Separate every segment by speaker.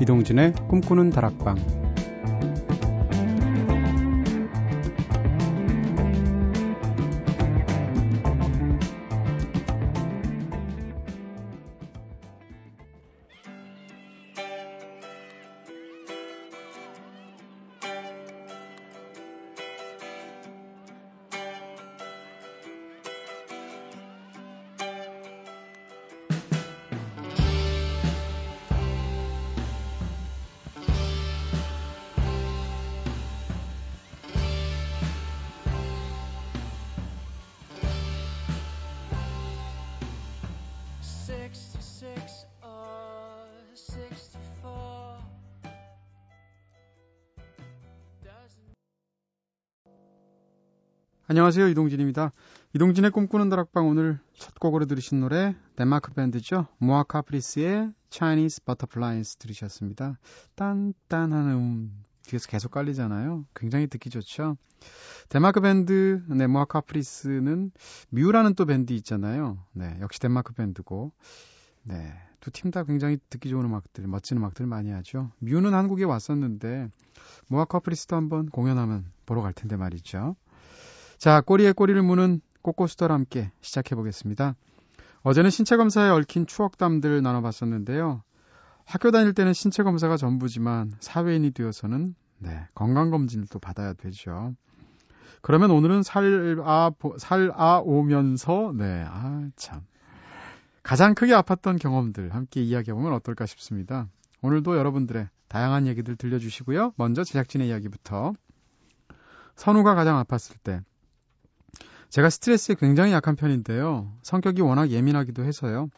Speaker 1: 이동진의 꿈꾸는 다락방 안녕하세요. 이동진입니다. 이동진의 꿈꾸는 다락방 오늘 첫 곡으로 들으신 노래 덴마크 밴드죠. Moi Caprice의 Chinese Butterflies 들으셨습니다. 딴딴하는 음 뒤에서 계속 깔리잖아요. 굉장히 듣기 좋죠. 덴마크 밴드 네, Moi Caprice는 Mew라는 또 밴드 있잖아요. 네, 역시 덴마크 밴드고 네, 두 팀 다 굉장히 듣기 좋은 음악들, 멋진 음악들 많이 하죠. Mew는 한국에 왔었는데 모아 카 프리스도 한번 공연하면 보러 갈 텐데 말이죠. 자, 꼬리에 꼬리를 무는 꼬꼬수들 함께 시작해 보겠습니다. 어제는 신체 검사에 얽힌 추억담들 나눠봤었는데요. 학교 다닐 때는 신체 검사가 전부지만 사회인이 되어서는 네, 건강 검진을 또 받아야 되죠. 그러면 오늘은 살아 살아 오면서 네, 아 참. 가장 크게 아팠던 경험들 함께 이야기해 보면 어떨까 싶습니다. 오늘도 여러분들의 다양한 얘기들 들려주시고요. 먼저 제작진의 이야기부터. 선우가 가장 아팠을 때 제가 스트레스에 굉장히 약한 편인데요. 성격이 워낙 예민하기도 해서요.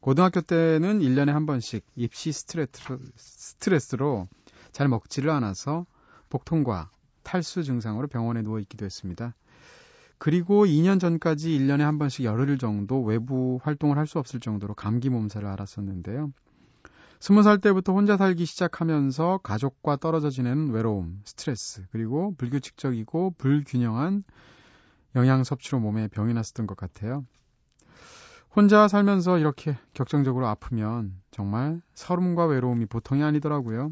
Speaker 1: 고등학교 때는 1년에 한 번씩 입시 스트레스, 로 잘 먹지를 않아서 복통과 탈수 증상으로 병원에 누워 있기도 했습니다. 그리고 2년 전까지 1년에 한 번씩 열흘 정도 외부 활동을 할 수 없을 정도로 감기 몸살을 앓았었는데요. 20살 때부터 혼자 살기 시작하면서 가족과 떨어져 지내는 외로움, 스트레스, 그리고 불규칙적이고 불균형한 영양 섭취로 몸에 병이 났었던 것 같아요. 혼자 살면서 이렇게 격정적으로 아프면 정말 서름과 외로움이 보통이 아니더라고요.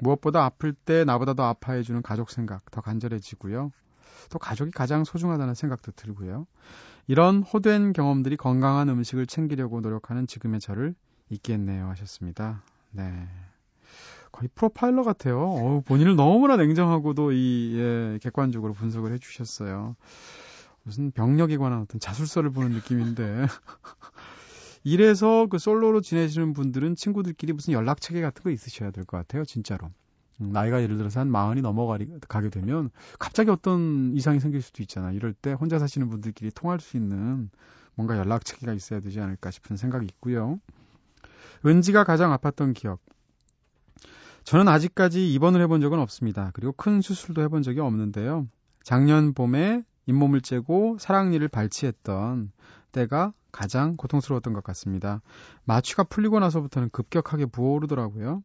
Speaker 1: 무엇보다 아플 때 나보다 더 아파해주는 가족 생각 더 간절해지고요. 또 가족이 가장 소중하다는 생각도 들고요. 이런 호된 경험들이 건강한 음식을 챙기려고 노력하는 지금의 저를 있겠네요 하셨습니다. 네. 거의 프로파일러 같아요. 어, 본인을 너무나 냉정하고도 이 예, 객관적으로 분석을 해주셨어요. 무슨 병력에 관한 어떤 자술서를 보는 느낌인데. 이래서 그 솔로로 지내시는 분들은 친구들끼리 무슨 연락 체계 같은 거 있으셔야 될 것 같아요, 진짜로. 음, 나이가 예를 들어서 한 마흔이 넘어가게 되면 갑자기 어떤 이상이 생길 수도 있잖아. 이럴 때 혼자 사시는 분들끼리 통할 수 있는 뭔가 연락 체계가 있어야 되지 않을까 싶은 생각이 있고요. 은지가 가장 아팠던 기억. 저는 아직까지 입원을 해본 적은 없습니다. 그리고 큰 수술도 해본 적이 없는데요. 작년 봄에 잇몸을 째고 사랑니를 발치했던 때가 가장 고통스러웠던 것 같습니다. 마취가 풀리고 나서부터는 급격하게 부어오르더라고요.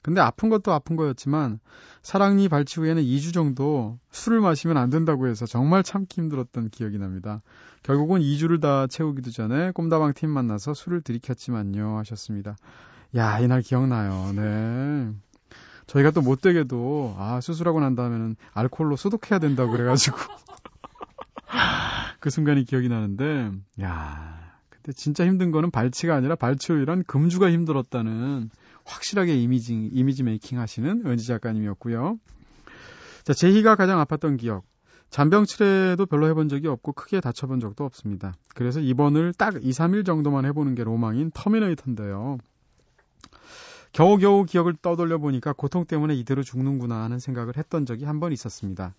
Speaker 1: 근데 아픈 것도 아픈 거였지만 사랑니 발치 후에는 2주 정도 술을 마시면 안 된다고 해서 정말 참기 힘들었던 기억이 납니다. 결국은 2주를 다 채우기도 전에 꼼다방 팀 만나서 술을 들이켰지만요 하셨습니다. 야, 이날 기억나요. 네. 저희가 또 못되게도 아 수술하고 난 다음에는 알코올로 소독해야 된다고 그래가지고 그 순간이 기억이 나는데 야 근데 진짜 힘든 거는 발치가 아니라 발치 후이란 금주가 힘들었다는 확실하게 이미지 이미지 메이킹 하시는 은지 작가님이었고요. 자 제희가 가장 아팠던 기억 잔병 치레도 별로 해본 적이 없고 크게 다쳐본 적도 없습니다. 그래서 입원을 딱 2, 3일 정도만 해보는 게 로망인 터미네이터인데요. 겨우겨우 기억을 떠돌려 보니까 고통 때문에 이대로 죽는구나 하는 생각을 했던 적이 한 번 있었습니다.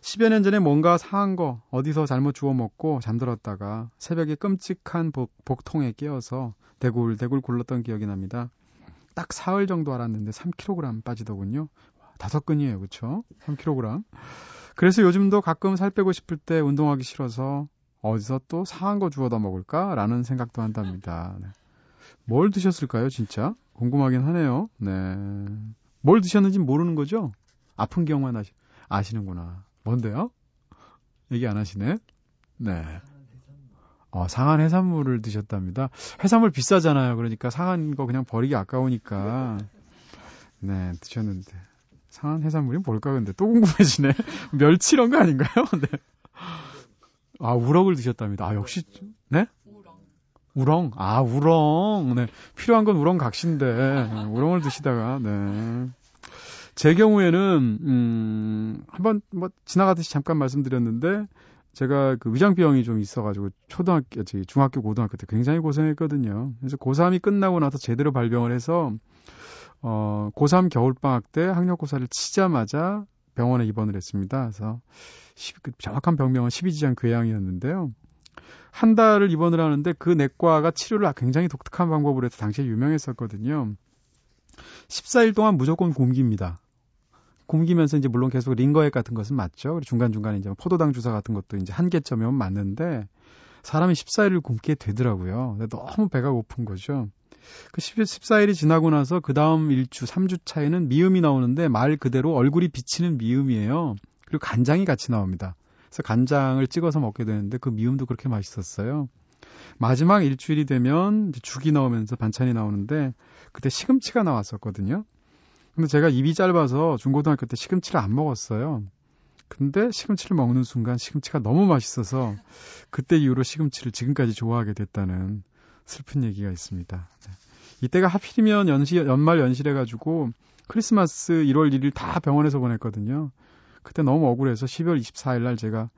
Speaker 1: 10여 년 전에 뭔가 상한 거 어디서 잘못 주워 먹고 잠들었다가 새벽에 끔찍한 복, 복통에 깨어서 대굴대굴 굴렀던 기억이 납니다. 딱 사흘 정도 알았는데 3kg 빠지더군요. 다섯 근이에요, 그렇죠? 3kg. 그래서 요즘도 가끔 살 빼고 싶을 때 운동하기 싫어서 어디서 또 상한 거 주워다 먹을까라는 생각도 한답니다. 네. 뭘 드셨을까요, 진짜? 궁금하긴 하네요. 네. 뭘 드셨는지 모르는 거죠? 아픈 기억만 아시, 아시는구나. 뭔데요? 얘기 안 하시네? 네. 어, 상한 해산물을 드셨답니다. 해산물 비싸잖아요. 그러니까 상한 거 그냥 버리기 아까우니까. 네, 드셨는데. 상한 해산물이 뭘까 근데 또 궁금해지네. 멸치 이런 거 아닌가요? 네. 아, 우럭을 드셨답니다. 아, 역시 네? 우렁. 아, 우렁. 네. 필요한 건 우렁 각신데 우렁을 드시다가 네. 제 경우에는 음, 한번 뭐 지나가듯이 잠깐 말씀드렸는데 제가 그 위장병이 좀 있어가지고 초등학교, 중학교, 고등학교 때 굉장히 고생했거든요. 그래서 고3이 끝나고 나서 제대로 발병을 해서 어, 고3 겨울방학 때 학력고사를 치자마자 병원에 입원을 했습니다. 그래서 10, 그 정확한 병명은 12지장 궤양이었는데요. 한 달을 입원을 하는데 그 내과가 치료를 굉장히 독특한 방법으로 해서 당시에 유명했었거든요. 14일 동안 무조건 곰깁니다. 굶기면서 이제 물론 계속 링거액 같은 것은 맞죠. 그리고 중간중간에 이제 포도당 주사 같은 것도 이제 한계점이면 맞는데 사람이 14일을 굶게 되더라고요. 너무 배가 고픈 거죠. 그 14일이 지나고 나서 그 다음 일주, 3주 차에는 미음이 나오는데 말 그대로 얼굴이 비치는 미음이에요. 그리고 간장이 같이 나옵니다. 그래서 간장을 찍어서 먹게 되는데 그 미음도 그렇게 맛있었어요. 마지막 일주일이 되면 죽이 나오면서 반찬이 나오는데 그때 시금치가 나왔었거든요. 근데 제가 입이 짧아서 중고등학교 때 시금치를 안 먹었어요. 근데 시금치를 먹는 순간 시금치가 너무 맛있어서 그때 이후로 시금치를 지금까지 좋아하게 됐다는 슬픈 얘기가 있습니다. 네. 이때가 하필이면 연시, 연말 연실해가지고 크리스마스 1월 1일 다 병원에서 보냈거든요. 그때 너무 억울해서 12월 24일 날 제가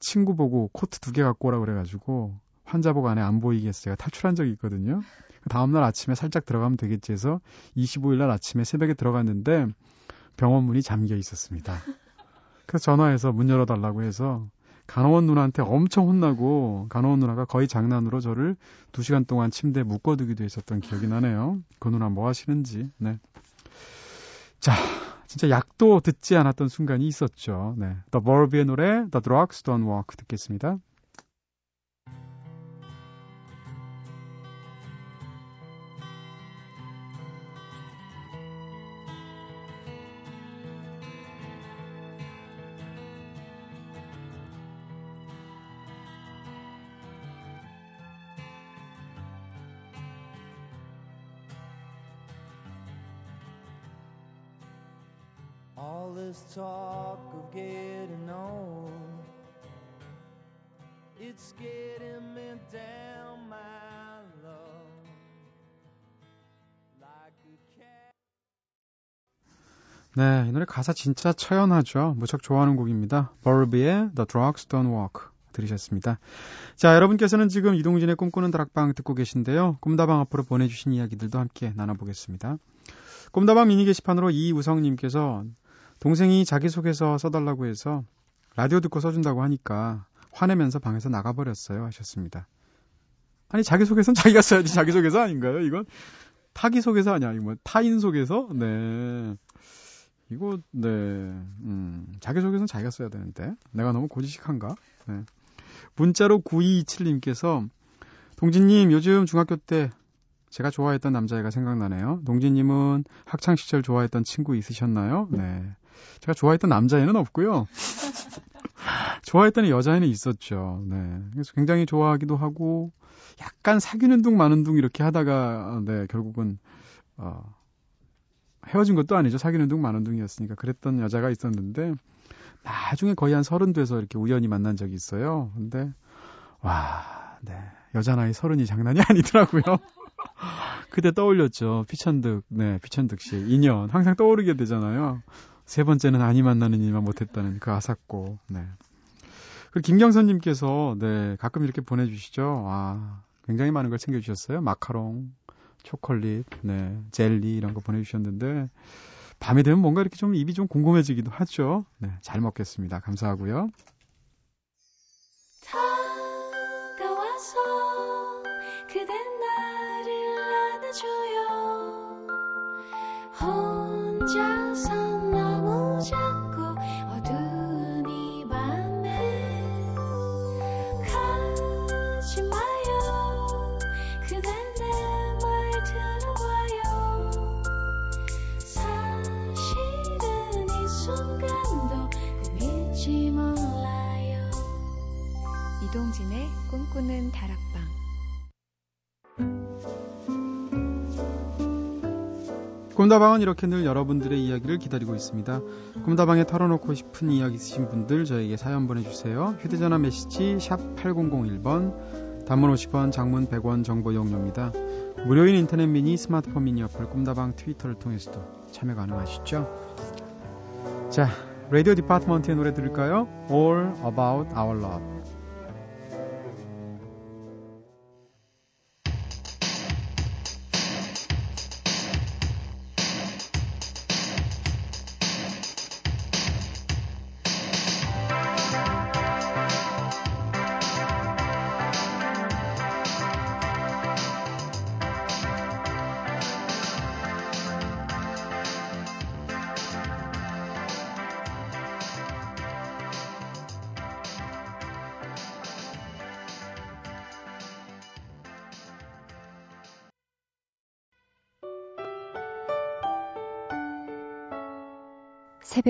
Speaker 1: 친구 보고 코트 두 개 갖고 오라 그래가지고 환자복 안에 안 보이게 해서 제가 탈출한 적이 있거든요. 다음날 아침에 살짝 들어가면 되겠지 해서 25일 날 아침에 새벽에 들어갔는데 병원 문이 잠겨 있었습니다. 그래서 전화해서 문 열어달라고 해서 간호원 누나한테 엄청 혼나고 간호원 누나가 거의 장난으로 저를 2시간 동안 침대에 묶어두기도 했었던 기억이 나네요. 그 누나 뭐 하시는지. 네. 자, 진짜 약도 듣지 않았던 순간이 있었죠. 네. The Verve의 노래 The Drugs Don't Work 듣겠습니다. 가사 진짜 처연하죠. 무척 좋아하는 곡입니다. 버비의 The Drugs Don't Work. 들으셨습니다. 자, 여러분께서는 지금 이동진의 꿈꾸는 다락방 듣고 계신데요. 꿈다방 앞으로 보내주신 이야기들도 함께 나눠보겠습니다. 꿈다방 미니 게시판으로 이우성님께서 동생이 자기소개서 써달라고 해서 라디오 듣고 써준다고 하니까 화내면서 방에서 나가버렸어요 하셨습니다. 아니 자기소개서는 자기가 써야지 자기소개서 아닌가요? 이건 타기 소개서 아니야? 이거 뭐 타인 소개서? 네. 이거 네. 음. 자기소개서는 자기가 써야 되는데 내가 너무 고지식한가? 네. 문자로 9227님께서 동진님 요즘 중학교 때 제가 좋아했던 남자애가 생각나네요. 동진님은 학창 시절 좋아했던 친구 있으셨나요? 네. 제가 좋아했던 남자애는 없고요. 좋아했던 여자애는 있었죠. 네. 그래서 굉장히 좋아하기도 하고 약간 사귀는 둥 마는 둥 이렇게 하다가 네, 결국은 어 헤어진 것도 아니죠. 사귀는 둥 마는 둥이었으니까 그랬던 여자가 있었는데 나중에 거의 한 서른 돼서 이렇게 우연히 만난 적이 있어요. 근데 와, 네. 여자 나이 서른이 장난이 아니더라고요. 그때 떠올렸죠. 피천득, 네, 피천득 씨. 인연. 항상 떠오르게 되잖아요. 세 번째는 아니 만나는 일만 못했다는 그 아삭고, 네. 그리고 김경선님께서, 네, 가끔 이렇게 보내주시죠. 아, 굉장히 많은 걸 챙겨주셨어요. 마카롱, 초콜릿, 네, 젤리 이런 거 보내주셨는데 밤이 되면 뭔가 이렇게 좀 입이 좀 궁금해지기도 하죠. 네, 잘 먹겠습니다. 감사하고요.
Speaker 2: 혼자
Speaker 1: 꿈다방은 이렇게 늘 여러분들의 이야기를 기다리고 있습니다. 꿈다방에 털어놓고 싶은 이야기 있으신 분들 저에게 사연 보내주세요. 휴대전화 메시지 샵 8001번 단문 50원 장문 100원 정보 용료입니다. 무료인 인터넷 미니 스마트폰 미니 어플 꿈다방 트위터를 통해서도 참여 가능하시죠. 자, 라디오 디파트먼트의 노래 들을까요? All About Our Love.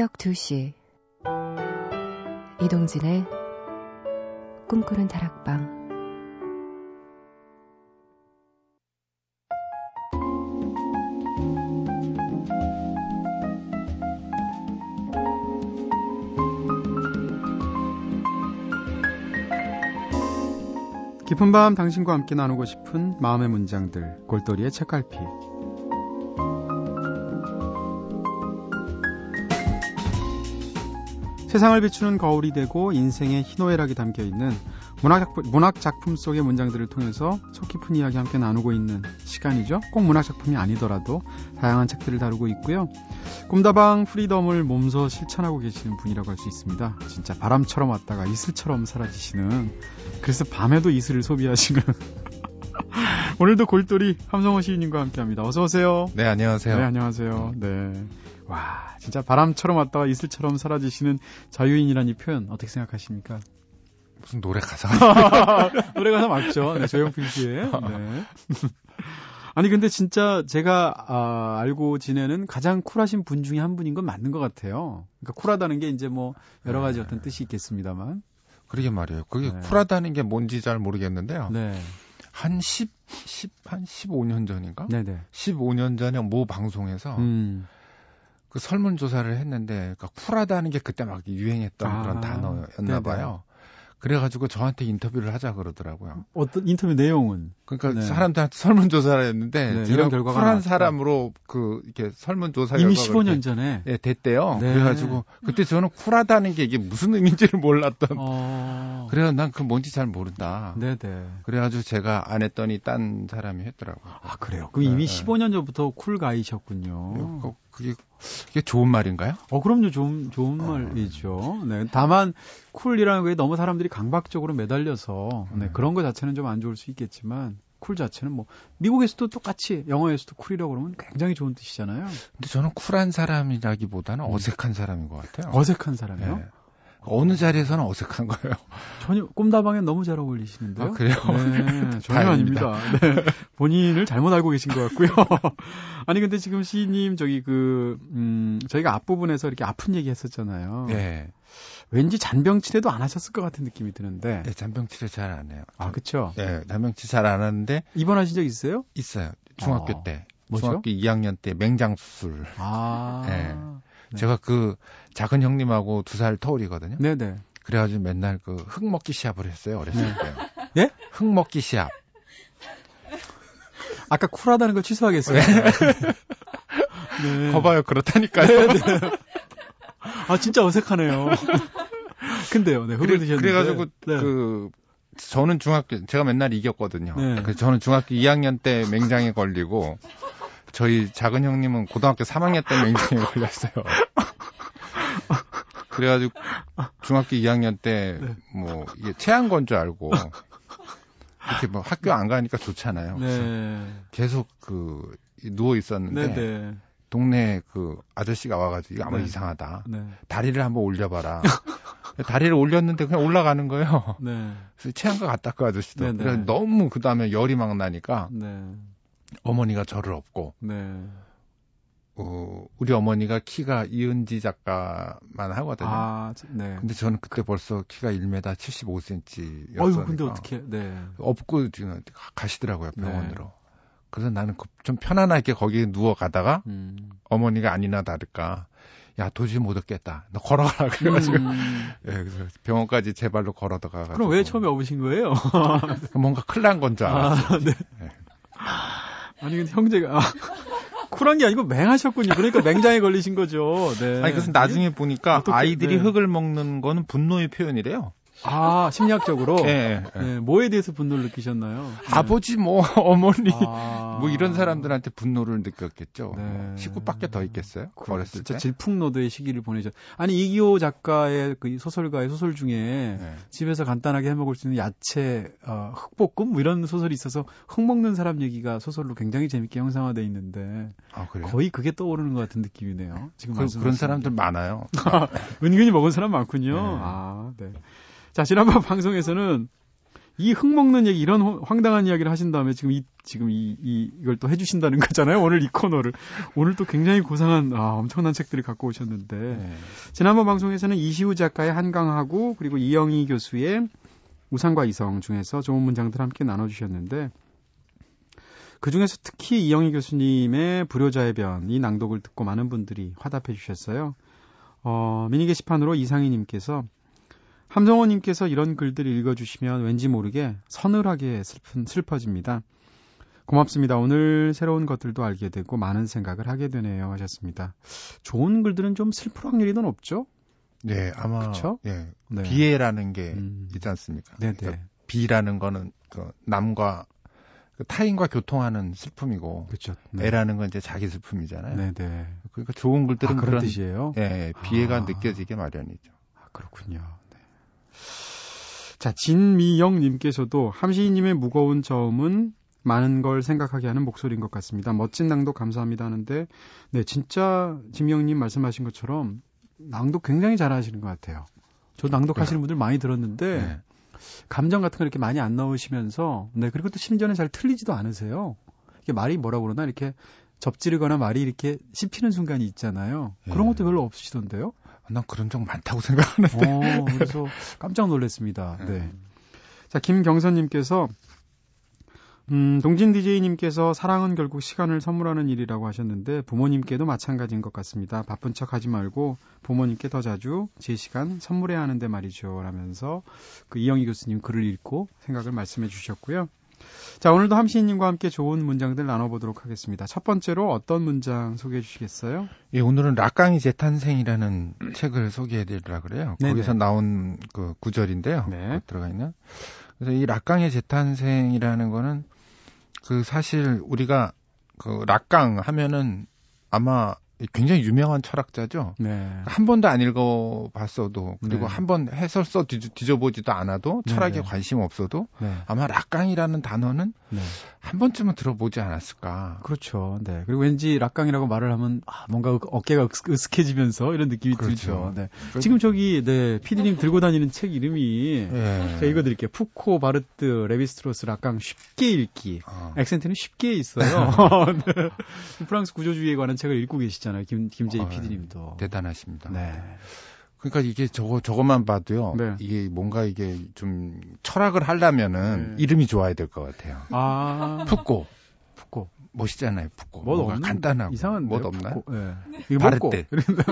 Speaker 2: 새벽 2시. 이동진의 꿈꾸는 다락방.
Speaker 1: 깊은 밤 당신과 함께 나누고 싶은 마음의 문장들 골똘이의 책갈피 세상을 비추는 거울이 되고 인생의 희노애락이 담겨 있는 문학 작품, 문학 작품 속의 문장들을 통해서 속 깊은 이야기 함께 나누고 있는 시간이죠. 꼭 문학 작품이 아니더라도 다양한 책들을 다루고 있고요. 꿈다방 프리덤을 몸소 실천하고 계시는 분이라고 할 수 있습니다. 진짜 바람처럼 왔다가 이슬처럼 사라지시는 그래서 밤에도 이슬을 소비하시는 오늘도 골똘히 함성호 시인님과 함께합니다. 어서 오세요.
Speaker 3: 네, 안녕하세요.
Speaker 1: 네, 안녕하세요. 네. 와, 진짜 바람처럼 왔다가 이슬처럼 사라지시는 자유인이라는 이 표현 어떻게 생각하십니까?
Speaker 3: 무슨 노래 가사가
Speaker 1: 노래 가사 맞죠? 네, 조영필 씨의. 네. 아니 근데 진짜 제가 아, 알고 지내는 가장 쿨하신 분 중에 한 분인 건 맞는 것 같아요. 그러니까 쿨하다는 게 이제 뭐 여러 가지 어떤 뜻이 있겠습니다만.
Speaker 3: 그러게 말이에요. 그게
Speaker 1: 네.
Speaker 3: 쿨하다는 게 뭔지 잘 모르겠는데요.
Speaker 1: 네.
Speaker 3: 한 10, 10, 한 15년 전인가?
Speaker 1: 네네.
Speaker 3: 15년 전에 모 방송에서
Speaker 1: 음.
Speaker 3: 그 설문조사를 했는데, 그러니까 쿨하다는 게 그때 막 유행했던
Speaker 1: 아,
Speaker 3: 그런 단어였나
Speaker 1: 네네.
Speaker 3: 봐요. 그래가지고 저한테 인터뷰를 하자 그러더라고요.
Speaker 1: 어떤 인터뷰 내용은
Speaker 3: 그러니까
Speaker 1: 네.
Speaker 3: 사람들한테 설문조사를 했는데,
Speaker 1: 네, 이런 결과가
Speaker 3: 쿨한. 사람으로 그, 이렇게 설문조사
Speaker 1: 이미
Speaker 3: 결과가
Speaker 1: 15년
Speaker 3: 그렇게,
Speaker 1: 전에
Speaker 3: 예, 됐대요.
Speaker 1: 네.
Speaker 3: 그래가지고, 그때 저는 쿨하다는 게 이게 무슨 의미인지를 몰랐던.
Speaker 1: 어.
Speaker 3: 그래서 난 그 뭔지 잘 모른다.
Speaker 1: 네네.
Speaker 3: 그래가지고 제가 안 했더니 딴 사람이 했더라고요.
Speaker 1: 아 그래요. 그럼
Speaker 3: 네,
Speaker 1: 이미
Speaker 3: 네.
Speaker 1: 15년 전부터 쿨가이셨군요.
Speaker 3: 그- 그게, 그게 좋은 말인가요?
Speaker 1: 어, 그럼요. 좋은, 좋은 말이죠. 네. 다만, 쿨이라는 거에 너무 사람들이 강박적으로 매달려서, 네.
Speaker 3: 음.
Speaker 1: 그런 거 자체는 좀 안 좋을 수 있겠지만, 쿨 자체는 뭐, 미국에서도 똑같이, 영어에서도 쿨이라고 그러면 굉장히 좋은 뜻이잖아요.
Speaker 3: 근데 저는 쿨한 사람이라기보다는 어색한 사람인 것 같아요.
Speaker 1: 음. 어색한 사람이요?
Speaker 3: 네. 어느 자리에서는 어색한 거예요.
Speaker 1: 전혀, 꿈다방에 너무 잘 어울리시는데요.
Speaker 3: 아, 그래요?
Speaker 1: 네, 전혀. 아닙니다. 네, 본인을 잘못 알고 계신 것 같고요. 아니, 근데 지금 시인님, 저기 그, 음, 저희가 앞부분에서 이렇게 아픈 얘기 했었잖아요.
Speaker 3: 네.
Speaker 1: 왠지 잔병치레도 안 하셨을 것 같은 느낌이 드는데.
Speaker 3: 네, 잔병치레 잘 안 해요.
Speaker 1: 아, 그쵸?
Speaker 3: 네, 잔병치 잘안 하는데
Speaker 1: 입원하신 적 있어요?
Speaker 3: 있어요. 중학교
Speaker 1: 어,
Speaker 3: 때.
Speaker 1: 뭐죠?
Speaker 3: 중학교 2학년 때 맹장 수술.
Speaker 1: 아.
Speaker 3: 네.
Speaker 1: 네.
Speaker 3: 제가 그 작은 형님하고 두 살 터울이거든요.
Speaker 1: 네네.
Speaker 3: 그래가지고 맨날 그 흙 먹기 시합을 했어요. 어렸을
Speaker 1: 네.
Speaker 3: 때.
Speaker 1: 예?
Speaker 3: 흙 먹기 시합.
Speaker 1: 아까 쿨하다는 걸 취소하겠어요. 네.
Speaker 3: 거봐요. 그렇다니까요.
Speaker 1: 아, 진짜 어색하네요. 근데요, 네, 흙을
Speaker 3: 그래,
Speaker 1: 드셨는데.
Speaker 3: 그래가지고
Speaker 1: 네.
Speaker 3: 그 저는 중학교 제가 맨날 이겼거든요.
Speaker 1: 네.
Speaker 3: 그래서 저는 중학교 2학년 때 맹장에 걸리고 저희 작은 형님은 고등학교 3학년 때 맹장에 걸렸어요. 그래가지고 중학교 2학년 때
Speaker 1: 네.
Speaker 3: 뭐 이게 체한 건 줄 알고 이렇게 뭐 학교 안 가니까 좋잖아요. 그래서
Speaker 1: 네.
Speaker 3: 계속 그 누워 있었는데
Speaker 1: 네네.
Speaker 3: 동네 그 아저씨가 와가지고 이거 아마
Speaker 1: 네.
Speaker 3: 이상하다.
Speaker 1: 네.
Speaker 3: 다리를 한번 올려봐라. 다리를 올렸는데 그냥 올라가는 거예요.
Speaker 1: 네.
Speaker 3: 그래서 체한 것 같다 그 아저씨도. 그래서 너무 그 다음에 열이 막 나니까
Speaker 1: 네.
Speaker 3: 어머니가 저를 업고
Speaker 1: 네.
Speaker 3: 어, 우리 어머니가 키가 이은지 작가만 하거든요.
Speaker 1: 아, 네.
Speaker 3: 근데 저는 그때 벌써 키가 1m 75cm였어요.
Speaker 1: 어유 근데 어떻게? 네.
Speaker 3: 업고 지금 가시더라고요
Speaker 1: 네.
Speaker 3: 병원으로. 그래서 나는 그- 좀 편안하게 거기에 누워 가다가
Speaker 1: 음.
Speaker 3: 어머니가 아니나 다를까 야 도저히 못 얻겠다. 너 걸어가라 그래가지고
Speaker 1: 음.
Speaker 3: 예, 그래서 병원까지 제 발로 걸어다가
Speaker 1: 그럼 왜 처음에 업으신 거예요?
Speaker 3: 뭔가 큰일 난 건 줄 알았어요.
Speaker 1: 아, 네.
Speaker 3: 네.
Speaker 1: 아니 근데 형제가 아, 쿨한 게 아니고 맹하셨군요. 그러니까 맹장에 걸리신 거죠. 네.
Speaker 3: 아니 그래서 나중에 보니까
Speaker 1: 어떻게-
Speaker 3: 아이들이
Speaker 1: 네.
Speaker 3: 흙을 먹는 거는 분노의 표현이래요.
Speaker 1: 아 심리학적으로
Speaker 3: 예, 예, 예.
Speaker 1: 네, 뭐에 대해서 분노를 느끼셨나요? 네.
Speaker 3: 아버지 뭐 어머니
Speaker 1: 아.
Speaker 3: 뭐 이런 사람들한테 분노를 느꼈겠죠.
Speaker 1: 네.
Speaker 3: 뭐 식구밖에 더 있겠어요?
Speaker 1: 그럼
Speaker 3: 어렸을
Speaker 1: 진짜
Speaker 3: 때.
Speaker 1: 질풍노도의 시기를 보내셨. 아니 이기호 작가의 그 소설가의 소설 중에
Speaker 3: 네.
Speaker 1: 집에서 간단하게 해 먹을 수 있는 야채 어, 흑볶음 뭐 이런 소설이 있어서 흙 먹는 사람 얘기가 소설로 굉장히 재밌게 형상화돼 있는데
Speaker 3: 아 그래요?
Speaker 1: 거의 그게 떠오르는 것 같은 느낌이네요. 지금
Speaker 3: 그, 그런 사람들 많아요.
Speaker 1: 은근히 먹은 사람 많군요.
Speaker 3: 네.
Speaker 1: 아, 네. 자, 지난번 방송에서는 이 흙 먹는 얘기, 이런 호- 황당한 이야기를 하신 다음에 지금 이, 지금 이, 이, 이걸 또 해주신다는 거잖아요. 오늘 이 코너를. 오늘 또 굉장히 고상한, 아, 엄청난 책들을 갖고 오셨는데.
Speaker 3: 네.
Speaker 1: 지난번 방송에서는 이시우 작가의 한강하고 그리고 이영희 교수의 우상과 이성 중에서 좋은 문장들 함께 나눠주셨는데 그 중에서 특히 이영희 교수님의 불효자의 변 이 낭독을 듣고 많은 분들이 화답해 주셨어요. 어, 미니 게시판으로 이상희님께서 함성호님께서 이런 글들을 읽어주시면 왠지 모르게 서늘하게 슬픈, 슬퍼집니다. 고맙습니다. 오늘 새로운 것들도 알게 되고 많은 생각을 하게 되네요. 하셨습니다. 좋은 글들은 좀 슬플 확률이 더 높죠?
Speaker 3: 네, 아마
Speaker 1: 그쵸?
Speaker 3: 예,
Speaker 1: 네.
Speaker 3: 비애라는 게
Speaker 1: 음.
Speaker 3: 있지 않습니까?
Speaker 1: 네네.
Speaker 3: 그러니까 비라는 거는 그 남과 그 타인과 교통하는 슬픔이고
Speaker 1: 그렇죠.
Speaker 3: 애라는 건 이제 자기 슬픔이잖아요.
Speaker 1: 네네.
Speaker 3: 그러니까 좋은
Speaker 1: 아,
Speaker 3: 글들은
Speaker 1: 그런
Speaker 3: 그런
Speaker 1: 뜻이에요?
Speaker 3: 예, 예, 비애가
Speaker 1: 아.
Speaker 3: 느껴지게 마련이죠.
Speaker 1: 아, 그렇군요. 네. 자, 진미영님께서도 함시인님의 무거운 저음은 많은 걸 생각하게 하는 목소리인 것 같습니다. 멋진 낭독 감사합니다 하는데, 네, 진짜 진미영님 말씀하신 것처럼 낭독 굉장히 잘하시는 것 같아요. 저 낭독하시는 분들 많이 들었는데,
Speaker 3: 네.
Speaker 1: 감정 같은 거 이렇게 많이 안 넣으시면서, 네, 그리고 또 심지어는 잘 틀리지도 않으세요. 이게 말이 뭐라 그러나, 이렇게 접지르거나 말이 이렇게 씹히는 순간이 있잖아요. 그런
Speaker 3: 예.
Speaker 1: 것도 별로 없으시던데요?
Speaker 3: 난 그런 적 많다고 생각하는데.
Speaker 1: 어, 그래서 깜짝 놀랐습니다. 네.
Speaker 3: 음.
Speaker 1: 자, 김경선님께서, 음, 동진 DJ님께서 사랑은 결국 시간을 선물하는 일이라고 하셨는데, 부모님께도 마찬가지인 것 같습니다. 바쁜 척 하지 말고, 부모님께 더 자주 제 시간 선물해야 하는데 말이죠. 라면서, 그 이영희 교수님 글을 읽고 생각을 말씀해 주셨고요. 자, 오늘도 함시인님과 함께 좋은 문장들 나눠보도록 하겠습니다. 첫 번째로 어떤 문장 소개해 주시겠어요?
Speaker 3: 예, 오늘은 락강이 재탄생이라는 책을 소개해 드리려 그래요.
Speaker 1: 네네.
Speaker 3: 거기서 나온 그 구절인데요.
Speaker 1: 네.
Speaker 3: 거기 들어가 있는. 그래서 이 락강의 재탄생이라는 거는 그 사실 우리가 그 락강 하면은 아마 굉장히 유명한 철학자죠.
Speaker 1: 네.
Speaker 3: 한 번도 안 읽어봤어도 그리고
Speaker 1: 네.
Speaker 3: 한번 해설서 뒤져, 뒤져 보지도 않아도 철학에
Speaker 1: 네네.
Speaker 3: 관심 없어도
Speaker 1: 네.
Speaker 3: 아마 락강이라는 단어는
Speaker 1: 네.
Speaker 3: 한 번쯤은 들어보지 않았을까.
Speaker 1: 그렇죠. 네. 그리고 왠지 라캉이라고 말을 하면 아, 뭔가 어- 어깨가 으스- 으스해지면서 이런 느낌이
Speaker 3: 그렇죠.
Speaker 1: 들죠. 네.
Speaker 3: 그-
Speaker 1: 지금 저기 네 피디님 들고 다니는 책 이름이
Speaker 3: 예.
Speaker 1: 제가 읽어드릴게요. 푸코, 바르트, 레비스트로스, 라캉 쉽게 읽기.
Speaker 3: 어.
Speaker 1: 액센트는 쉽게 있어요. 네. 프랑스 구조주의에 관한 책을 읽고 계시 잖아요. 김 김재희
Speaker 3: 어,
Speaker 1: PD님도.
Speaker 3: 대단하십니다.
Speaker 1: 네.
Speaker 3: 그러니까 이게 저거 저것만 봐도요.
Speaker 1: 네.
Speaker 3: 이게 뭔가 이게 좀 철학을 하려면은
Speaker 1: 네.
Speaker 3: 이름이 좋아야 될 것 같아요.
Speaker 1: 아
Speaker 3: 푸꼬
Speaker 1: 푸코.
Speaker 3: 멋있잖아요. 푸꼬.
Speaker 1: 뭐 없는
Speaker 3: 간단하고
Speaker 1: 이상한데
Speaker 3: 뭐 없나요?
Speaker 1: 푸코. 네. 이거
Speaker 3: 바르트.
Speaker 1: 먹고. 이런데.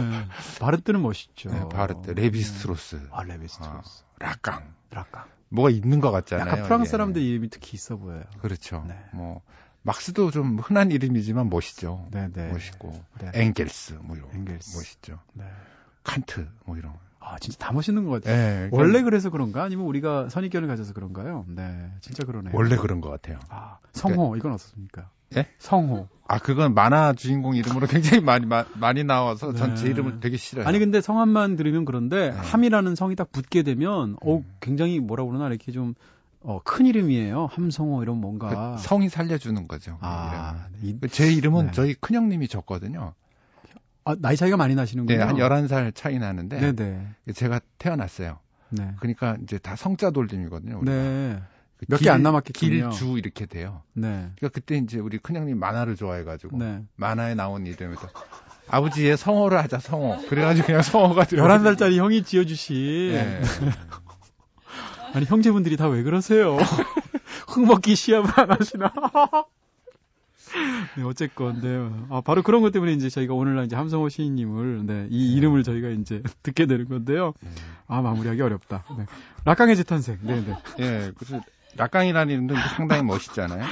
Speaker 1: 네. 바르트는 멋있죠.
Speaker 3: 네, 바르트, 레비스트로스,
Speaker 1: 아 레비스트로스.
Speaker 3: 어, 라캉.
Speaker 1: 라캉.
Speaker 3: 뭐가 있는 것 같잖아요.
Speaker 1: 약간 프랑스. 사람들 이름이 특히 있어 보여요.
Speaker 3: 그렇죠.
Speaker 1: 네.
Speaker 3: 뭐 막스도 좀 흔한 이름이지만 멋있죠.
Speaker 1: 네네.
Speaker 3: 멋있고
Speaker 1: 네.
Speaker 3: 엥겔스 뭐 이런 거
Speaker 1: 엥겔스.
Speaker 3: 멋있죠.
Speaker 1: 네.
Speaker 3: 칸트 뭐 이런 거.
Speaker 1: 아 진짜 다 멋있는 것 같아요.
Speaker 3: 예, 그러니까
Speaker 1: 원래 그래서 그런가? 아니면 우리가 선입견을 가져서 그런가요? 네, 진짜 그러네요.
Speaker 3: 원래 그런 것 같아요.
Speaker 1: 아 성호 이건 어떻습니까?
Speaker 3: 예?
Speaker 1: 성호.
Speaker 3: 아 그건 만화 주인공 이름으로 굉장히 많이 마- 많이 나와서 전제
Speaker 1: 네.
Speaker 3: 이름을 되게 싫어요.
Speaker 1: 아니 근데 성함만 들으면 그런데
Speaker 3: 네.
Speaker 1: 함이라는 성이 딱 붙게 되면 어
Speaker 3: 음.
Speaker 1: 굉장히 뭐라 그러나 이렇게 좀 어, 큰 이름이에요. 함성호 이런 뭔가.
Speaker 3: 그 성이 살려주는 거죠. 그
Speaker 1: 아, 이-
Speaker 3: 이름은. 제 이름은
Speaker 1: 네.
Speaker 3: 저희 큰형님이 줬거든요.
Speaker 1: 아, 나이 차이가 많이 나시는군요.
Speaker 3: 네, 한 11살 차이 나는데
Speaker 1: 네네.
Speaker 3: 제가 태어났어요.
Speaker 1: 네.
Speaker 3: 그러니까 이제 다 성자 돌림이거든요. 우리가.
Speaker 1: 네. 몇 개 안 남았겠군요.
Speaker 3: 길주 이렇게 돼요.
Speaker 1: 네.
Speaker 3: 그러니까 그때 이제 우리 큰형님 만화를 좋아해가지고
Speaker 1: 네.
Speaker 3: 만화에 나온 이름에서 아버지의 성호를 하자 성호. 그래가지고 그냥 성호가 되어.
Speaker 1: 11살짜리 형이 지어주신.
Speaker 3: 예.
Speaker 1: 아니, 형제분들이 다 왜 그러세요? 흙먹기 시합을 안 하시나? 네, 어쨌건, 네. 아, 바로 그런 것 때문에 이제 저희가 오늘날 이제 함성호 시인님을, 네, 이 이름을 저희가 이제 듣게 되는 건데요. 아, 마무리하기 어렵다. 네. 락강의 재탄생. 네, 네.
Speaker 3: 예, 그래서 락강이라는 이름도 상당히 멋있잖아요.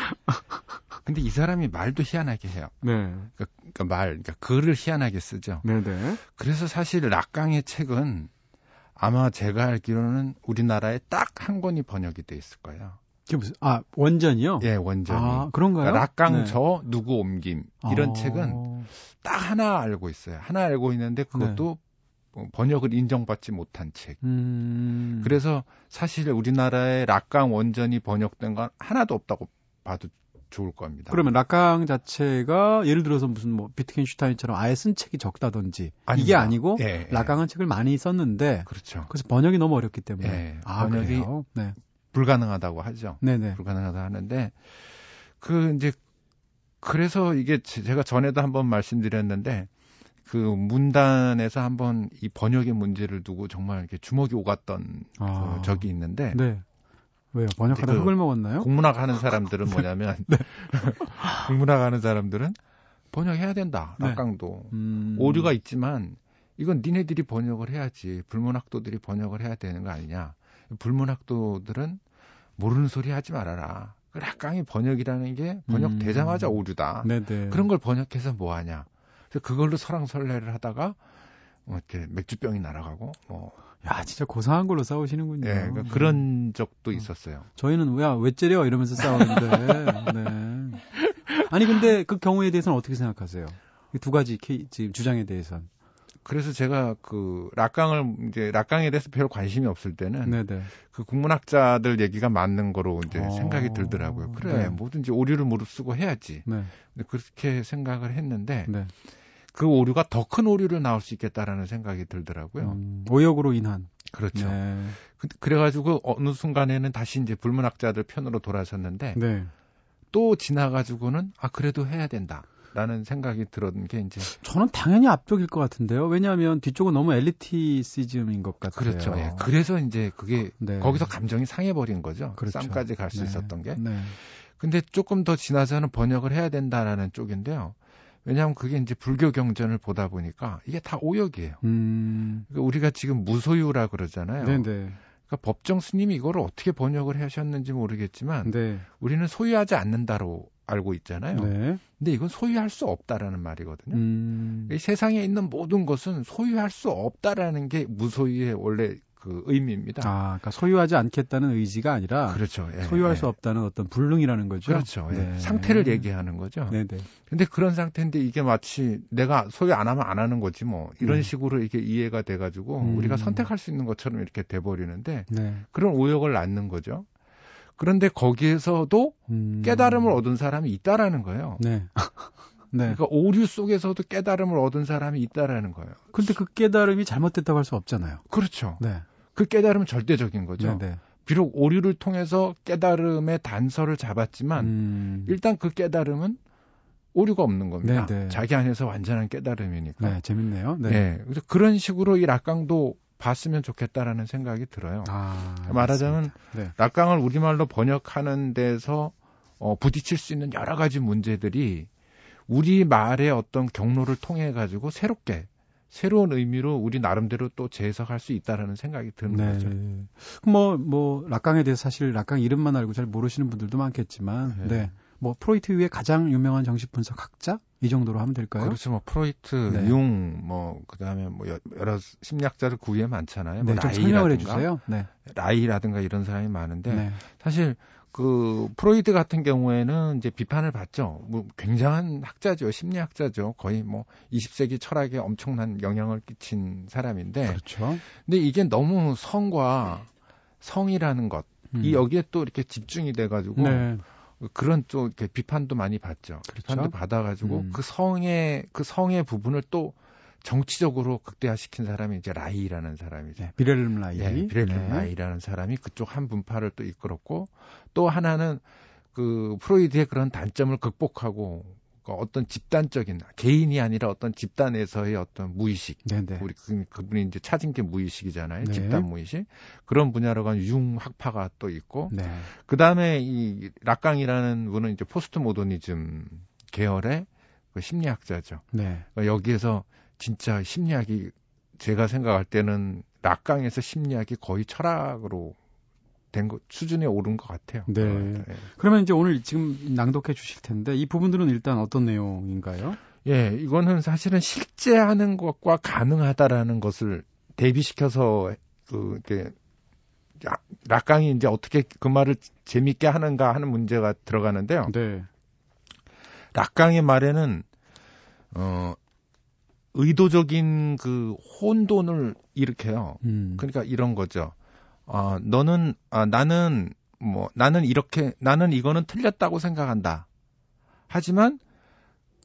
Speaker 3: 근데 이 사람이 말도 희한하게 해요.
Speaker 1: 네.
Speaker 3: 그러니까, 그러니까 말, 그러니까 글을 희한하게 쓰죠.
Speaker 1: 네, 네.
Speaker 3: 그래서 사실 락강의 책은 아마 제가 알기로는 우리나라에 딱 한 권이 번역이 돼 있을 거예요.
Speaker 1: 그게 무슨, 아, 원전이요?
Speaker 3: 예, 원전이.
Speaker 1: 아, 그런가요?
Speaker 3: 그러니까 락강
Speaker 1: 네.
Speaker 3: 저 누구 옮김 이런
Speaker 1: 아.
Speaker 3: 책은 딱 하나 알고 있어요. 하나 알고 있는데 그것도 뭐 번역을 인정받지 못한 책.
Speaker 1: 음.
Speaker 3: 그래서 사실 우리나라에 락강 원전이 번역된 건 하나도 없다고 봐도 좋을 겁니다.
Speaker 1: 그러면 락강 자체가 예를 들어서 무슨 뭐 비트겐슈타인처럼 아예 쓴 책이 적다든지 이게
Speaker 3: 아닙니다.
Speaker 1: 아니고
Speaker 3: 예, 예.
Speaker 1: 락강은 책을 많이 썼는데
Speaker 3: 그렇죠.
Speaker 1: 그래서 번역이 너무 어렵기 때문에
Speaker 3: 예,
Speaker 1: 아
Speaker 3: 번역이
Speaker 1: 그래요? 네,
Speaker 3: 불가능하다고 하죠.
Speaker 1: 네네.
Speaker 3: 불가능하다 하는데 그 이제 그래서 이게 제- 제가 전에도 한번 말씀드렸는데 그 문단에서 한번 이 번역의 문제를 두고 정말 이렇게 주먹이 오갔던
Speaker 1: 아.
Speaker 3: 그 적이 있는데
Speaker 1: 네. 왜요? 번역하다
Speaker 3: 그
Speaker 1: 흙을 먹었나요?
Speaker 3: 국문학 하는 사람들은 뭐냐면
Speaker 1: 네.
Speaker 3: 국문학 하는 사람들은 번역해야 된다.
Speaker 1: 네.
Speaker 3: 락강도
Speaker 1: 음.
Speaker 3: 오류가 있지만 이건 니네들이 번역을 해야지 불문학도들이 번역을 해야 되는 거 아니냐. 불문학도들은 모르는 소리 하지 말아라. 그 락강이 번역이라는 게 번역되자마자
Speaker 1: 음.
Speaker 3: 오류다.
Speaker 1: 네네.
Speaker 3: 그런 걸 번역해서 뭐 하냐. 그래서 그걸로 설왕설래를 하다가 뭐 이렇게 맥주병이 날아가고 뭐
Speaker 1: 야 진짜 고상한 걸로 싸우시는군요.
Speaker 3: 예, 그러니까 그런 적도 있었어요.
Speaker 1: 저희는 왜 왜 째려 이러면서 싸우는데. 네. 아니 근데 그 경우에 대해서는 어떻게 생각하세요? 이두 가지 케이, 지금 주장에 대해서는.
Speaker 3: 그래서 제가 그 락강을 이제 락강에 대해서 별 관심이 없을 때는
Speaker 1: 네네.
Speaker 3: 그 국문학자들 얘기가 맞는 거로 이제
Speaker 1: 어.
Speaker 3: 생각이 들더라고요. 그래
Speaker 1: 네.
Speaker 3: 뭐든지 오류를 무릅쓰고 해야지.
Speaker 1: 네.
Speaker 3: 그렇게 생각을 했는데
Speaker 1: 네.
Speaker 3: 그 오류가 더 큰 오류를 나올 수 있겠다라는 생각이 들더라고요.
Speaker 1: 음, 오역으로 인한.
Speaker 3: 그렇죠.
Speaker 1: 네.
Speaker 3: 그- 그래가지고 어느 순간에는 다시 이제 불문학자들 편으로 돌아섰는데
Speaker 1: 네.
Speaker 3: 또 지나가지고는 아 그래도 해야 된다 라는 생각이 들었던 게 이제
Speaker 1: 저는 당연히 앞쪽일 것 같은데요. 왜냐하면 뒤쪽은 너무 엘리티시즘인 것 같아요.
Speaker 3: 그렇죠. 예. 그래서 이제 그게
Speaker 1: 네.
Speaker 3: 거기서 감정이 상해버린 거죠.
Speaker 1: 그렇죠.
Speaker 3: 쌈까지 갈수
Speaker 1: 네.
Speaker 3: 있었던 게.
Speaker 1: 네.
Speaker 3: 근데 조금 더 지나서는 번역을 해야 된다라는 쪽인데요. 왜냐하면 그게 이제 불교 경전을 보다 보니까 이게 다 오역이에요.
Speaker 1: 음.
Speaker 3: 그러니까 우리가 지금 무소유라 그러잖아요.
Speaker 1: 네네.
Speaker 3: 그러니까 법정 스님이 이거를 어떻게 번역을 하셨는지 모르겠지만
Speaker 1: 네.
Speaker 3: 우리는 소유하지 않는다로 알고 있잖아요.
Speaker 1: 네.
Speaker 3: 근데 이건 소유할 수 없다라는 말이거든요.
Speaker 1: 음.
Speaker 3: 이 세상에 있는 모든 것은 소유할 수 없다라는 게 무소유의 원래 그 의미입니다.
Speaker 1: 아, 그러니까 소유하지 않겠다는 의지가 아니라
Speaker 3: 그렇죠. 예,
Speaker 1: 소유할
Speaker 3: 예.
Speaker 1: 수 없다는 어떤 불능이라는 거죠.
Speaker 3: 그렇죠. 예.
Speaker 1: 네.
Speaker 3: 상태를 얘기하는 거죠.
Speaker 1: 네 네.
Speaker 3: 근데 그런 상태인데 이게 마치 내가 소유 안 하면 안 하는 거지 뭐 이런
Speaker 1: 음.
Speaker 3: 식으로 이게 이해가 돼 가지고
Speaker 1: 음.
Speaker 3: 우리가 선택할 수 있는 것처럼 이렇게 돼 버리는데
Speaker 1: 네.
Speaker 3: 그런 오역을 낳는 거죠. 그런데 거기에서도
Speaker 1: 음.
Speaker 3: 깨달음을 얻은 사람이 있다라는 거예요.
Speaker 1: 네. 네.
Speaker 3: 그러니까 오류 속에서도 깨달음을 얻은 사람이 있다라는 거예요.
Speaker 1: 근데 그 깨달음이 잘못됐다고 할 수 없잖아요.
Speaker 3: 그렇죠.
Speaker 1: 네.
Speaker 3: 그 깨달음은 절대적인 거죠.
Speaker 1: 네. 네.
Speaker 3: 비록 오류를 통해서 깨달음의 단서를 잡았지만
Speaker 1: 음.
Speaker 3: 일단 그 깨달음은 오류가 없는 겁니다.
Speaker 1: 네, 네.
Speaker 3: 자기 안에서 완전한 깨달음이니까.
Speaker 1: 네, 재밌네요. 네.
Speaker 3: 네. 그래서 그런 식으로 이 락강도 봤으면 좋겠다라는 생각이 들어요.
Speaker 1: 아,
Speaker 3: 말하자면
Speaker 1: 네.
Speaker 3: 락강을 우리말로 번역하는 데서 어, 부딪힐 수 있는 여러 가지 문제들이 우리 말의 어떤 경로를 통해 가지고 새롭게 새로운 의미로 우리 나름대로 또 재해석할 수 있다라는 생각이 드는
Speaker 1: 네.
Speaker 3: 거죠.
Speaker 1: 뭐, 뭐, 라캉에 대해서 사실 라캉 이름만 알고 잘 모르시는 분들도 많겠지만,
Speaker 3: 네.
Speaker 1: 네. 뭐, 프로이트 이후에 가장 유명한 정신 분석 학자? 이 정도로 하면 될까요?
Speaker 3: 그렇죠. 뭐 프로이트,
Speaker 1: 네.
Speaker 3: 융, 뭐 그다음에 뭐 여- 여러 심리학자들 그 위에 많잖아요.
Speaker 1: 네, 뭐좀 설명을
Speaker 3: 라이히라든가,
Speaker 1: 해주세요. 네.
Speaker 3: 라이히라든가 이런 사람이 많은데
Speaker 1: 네.
Speaker 3: 사실 그 프로이드 같은 경우에는 이제 비판을 받죠. 뭐 굉장한 학자죠, 심리학자죠. 거의 뭐 20세기 철학에 엄청난 영향을 끼친 사람인데,
Speaker 1: 그렇죠.
Speaker 3: 근데 이게 너무 성과 성이라는 것,
Speaker 1: 음.
Speaker 3: 이 여기에 또 이렇게 집중이 돼가지고
Speaker 1: 네.
Speaker 3: 그런 또 이렇게 비판도 많이 받죠.
Speaker 1: 그렇죠.
Speaker 3: 비판도 받아가지고
Speaker 1: 음.
Speaker 3: 그 성의 그 성의 부분을 또 정치적으로 극대화시킨 사람이 이제 라이히라는 사람이죠.
Speaker 1: 네, 빌헬름 라이히.
Speaker 3: 예, 빌헬름
Speaker 1: 네.
Speaker 3: 라이히라는 사람이 그쪽 한 분파를 또 이끌었고 또 하나는 그 프로이드의 그런 단점을 극복하고 그 어떤 집단적인 개인이 아니라 어떤 집단에서의 어떤 무의식
Speaker 1: 네, 네.
Speaker 3: 우리 그, 그분이 이제 찾은 게 무의식이잖아요.
Speaker 1: 네.
Speaker 3: 집단 무의식 그런 분야로 간 융학파가 또 있고
Speaker 1: 네.
Speaker 3: 그 다음에 이 라캉이라는 분은 이제 포스트 모더니즘 계열의 그 심리학자죠.
Speaker 1: 네.
Speaker 3: 그러니까 여기에서 진짜 심리학이 제가 생각할 때는 라캉에서 심리학이 거의 철학으로 된 것, 수준에 오른 것 같아요.
Speaker 1: 네.
Speaker 3: 예.
Speaker 1: 그러면 이제 오늘 지금 낭독해 주실 텐데 이 부분들은 일단 어떤 내용인가요?
Speaker 3: 예, 이거는 사실은 실제 하는 것과 가능하다라는 것을 대비시켜서 그 야- 락강이 이제 어떻게 그 말을 재밌게 하는가 하는 문제가 들어가는데요.
Speaker 1: 네.
Speaker 3: 락강의 말에는 어 의도적인 그 혼돈을 일으켜요.
Speaker 1: 음.
Speaker 3: 그러니까 이런 거죠. 아, 너는 아, 나는 뭐 나는 이렇게 나는 이거는 틀렸다고 생각한다. 하지만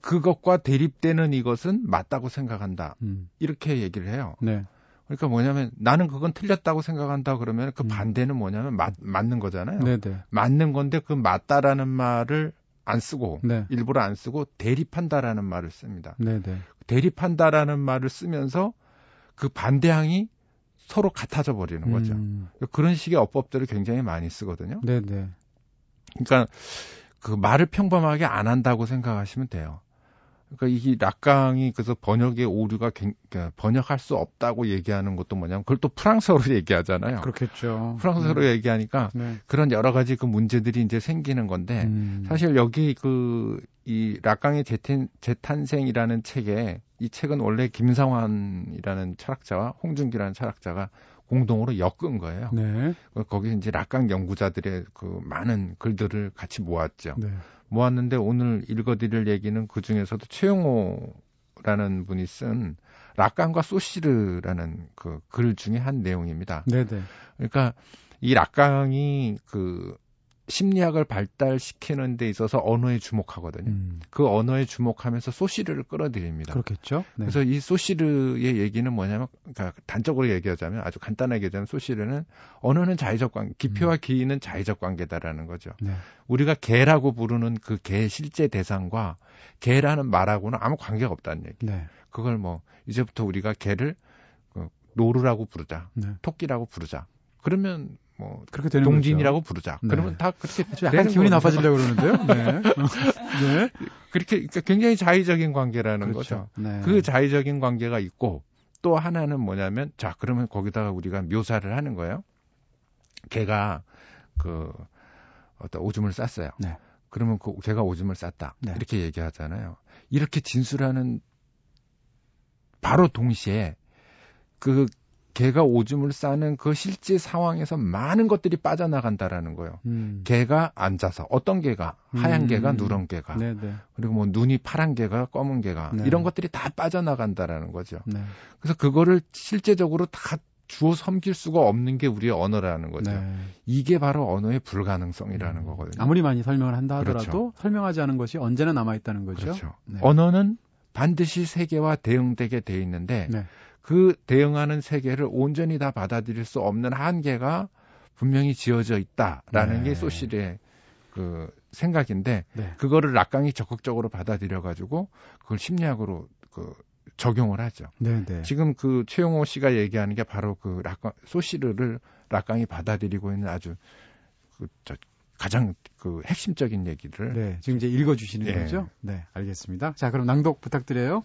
Speaker 3: 그것과 대립되는 이것은 맞다고 생각한다.
Speaker 1: 음.
Speaker 3: 이렇게 얘기를 해요.
Speaker 1: 네.
Speaker 3: 그러니까 뭐냐면 나는 그건 틀렸다고 생각한다 그러면 그
Speaker 1: 음.
Speaker 3: 반대는 뭐냐면 맞, 맞는 거잖아요.
Speaker 1: 네, 네.
Speaker 3: 맞는 건데 그 맞다라는 말을 안 쓰고
Speaker 1: 네.
Speaker 3: 일부러 안 쓰고 대립한다라는 말을 씁니다.
Speaker 1: 네, 네.
Speaker 3: 대립한다라는 말을 쓰면서 그 반대항이 서로 같아져 버리는 거죠.
Speaker 1: 음.
Speaker 3: 그런 식의 어법들을 굉장히 많이 쓰거든요.
Speaker 1: 네, 네.
Speaker 3: 그러니까 그 말을 평범하게 안 한다고 생각하시면 돼요. 그러니까 이게 락강이 그래서 번역의 오류가 굉- 그러니까 번역할 수 없다고 얘기하는 것도 뭐냐면 그걸 또 프랑스어로 얘기하잖아요.
Speaker 1: 그렇겠죠.
Speaker 3: 프랑스어로 얘기하니까
Speaker 1: 네.
Speaker 3: 그런 여러 가지 그 문제들이 이제 생기는 건데
Speaker 1: 음.
Speaker 3: 사실 여기 그 이 락강의 재탄, 재탄생이라는 책에 이 책은 원래 김상환이라는 철학자와 홍준기라는 철학자가 공동으로 엮은 거예요.
Speaker 1: 네.
Speaker 3: 거기 이제 락강 연구자들의 그 많은 글들을 같이 모았죠.
Speaker 1: 네.
Speaker 3: 모았는데 오늘 읽어드릴 얘기는 그 중에서도 최용호라는 분이 쓴 락강과 소시르라는 그 글 중에 한 내용입니다.
Speaker 1: 네, 네.
Speaker 3: 그러니까 이 락강이 그 심리학을 발달시키는 데 있어서 언어에 주목하거든요.
Speaker 1: 음.
Speaker 3: 그 언어에 주목하면서 소시르를 끌어들입니다.
Speaker 1: 그렇겠죠. 네.
Speaker 3: 그래서 이 소시르의 얘기는 뭐냐면, 그러니까 단적으로 얘기하자면 아주 간단하게 얘기하자면 소시르는 언어는 자의적 관계, 기표와 기인은 자의적 관계다라는 거죠.
Speaker 1: 네.
Speaker 3: 우리가 개라고 부르는 그 개 실제 대상과 개라는 말하고는 아무 관계가 없다는 얘기.
Speaker 1: 네.
Speaker 3: 그걸 뭐 이제부터 우리가 개를 그 노루라고 부르자,
Speaker 1: 네.
Speaker 3: 토끼라고 부르자. 그러면 뭐
Speaker 1: 그렇게 되는
Speaker 3: 동진이라고 부르자.
Speaker 1: 네.
Speaker 3: 그러면 다 그렇게
Speaker 1: 거죠. 약간 기분이
Speaker 3: 거죠.
Speaker 1: 나빠지려고 그러는데요. 네. 네.
Speaker 3: 그렇게 그러니까 굉장히 자의적인 관계라는
Speaker 1: 그렇죠.
Speaker 3: 거죠.
Speaker 1: 네.
Speaker 3: 그 자의적인 관계가 있고 또 하나는 뭐냐면 자 그러면 거기다가 우리가 묘사를 하는 거예요. 걔가 그 어떤 오줌을 쌌어요.
Speaker 1: 네.
Speaker 3: 그러면 그 걔가 오줌을 쌌다
Speaker 1: 네.
Speaker 3: 이렇게 얘기하잖아요. 이렇게 진술하는 바로 동시에 그 걔가 오줌을 싸는 그 실제 상황에서 많은 것들이 빠져나간다라는 거예요.
Speaker 1: 음.
Speaker 3: 개가 앉아서 어떤 개가 하얀
Speaker 1: 음.
Speaker 3: 개가 누런 개가
Speaker 1: 네, 네.
Speaker 3: 그리고 뭐 눈이 파란 개가 검은 개가
Speaker 1: 네.
Speaker 3: 이런 것들이 다 빠져나간다라는 거죠.
Speaker 1: 네.
Speaker 3: 그래서 그거를 실제적으로 다 주어 섬길 수가 없는 게 우리의 언어라는 거죠.
Speaker 1: 네.
Speaker 3: 이게 바로 언어의 불가능성이라는
Speaker 1: 음.
Speaker 3: 거거든요.
Speaker 1: 아무리 많이 설명을 한다 하더라도
Speaker 3: 그렇죠.
Speaker 1: 설명하지 않은 것이 언제나 남아 있다는 거죠.
Speaker 3: 그렇죠.
Speaker 1: 네.
Speaker 3: 언어는 반드시 세계와 대응되게 돼 있는데
Speaker 1: 네.
Speaker 3: 그 대응하는 세계를 온전히 다 받아들일 수 없는 한계가 분명히 지어져 있다라는
Speaker 1: 네.
Speaker 3: 게 소실의 그 생각인데
Speaker 1: 네.
Speaker 3: 그거를 락강이 적극적으로 받아들여 가지고 그걸 심리학으로 그 적용을 하죠.
Speaker 1: 네, 네.
Speaker 3: 지금 그 최용호 씨가 얘기하는 게 바로 그 락강 소시르를 락강이 받아들이고 있는 아주 그 저, 가장 그 핵심적인 얘기를
Speaker 1: 네, 지금 이제 읽어 주시는
Speaker 3: 예.
Speaker 1: 거죠? 네, 알겠습니다. 자, 그럼 낭독 부탁드려요.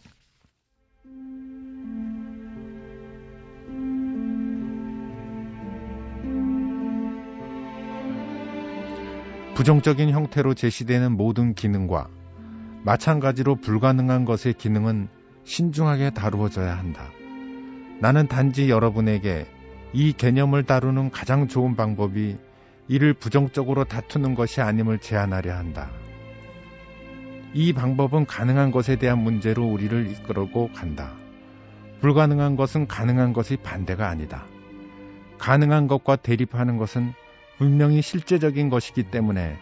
Speaker 3: 부정적인 형태로 제시되는 모든 기능과 마찬가지로 불가능한 것의 기능은 신중하게 다루어져야 한다. 나는 단지 여러분에게 이 개념을 다루는 가장 좋은 방법이 이를 부정적으로 다투는 것이 아님을 제안하려 한다. 이 방법은 가능한 것에 대한 문제로 우리를 이끌고 간다. 불가능한 것은 가능한 것의 반대가 아니다. 가능한 것과 대립하는 것은 분명히 실제적인 것이기 때문에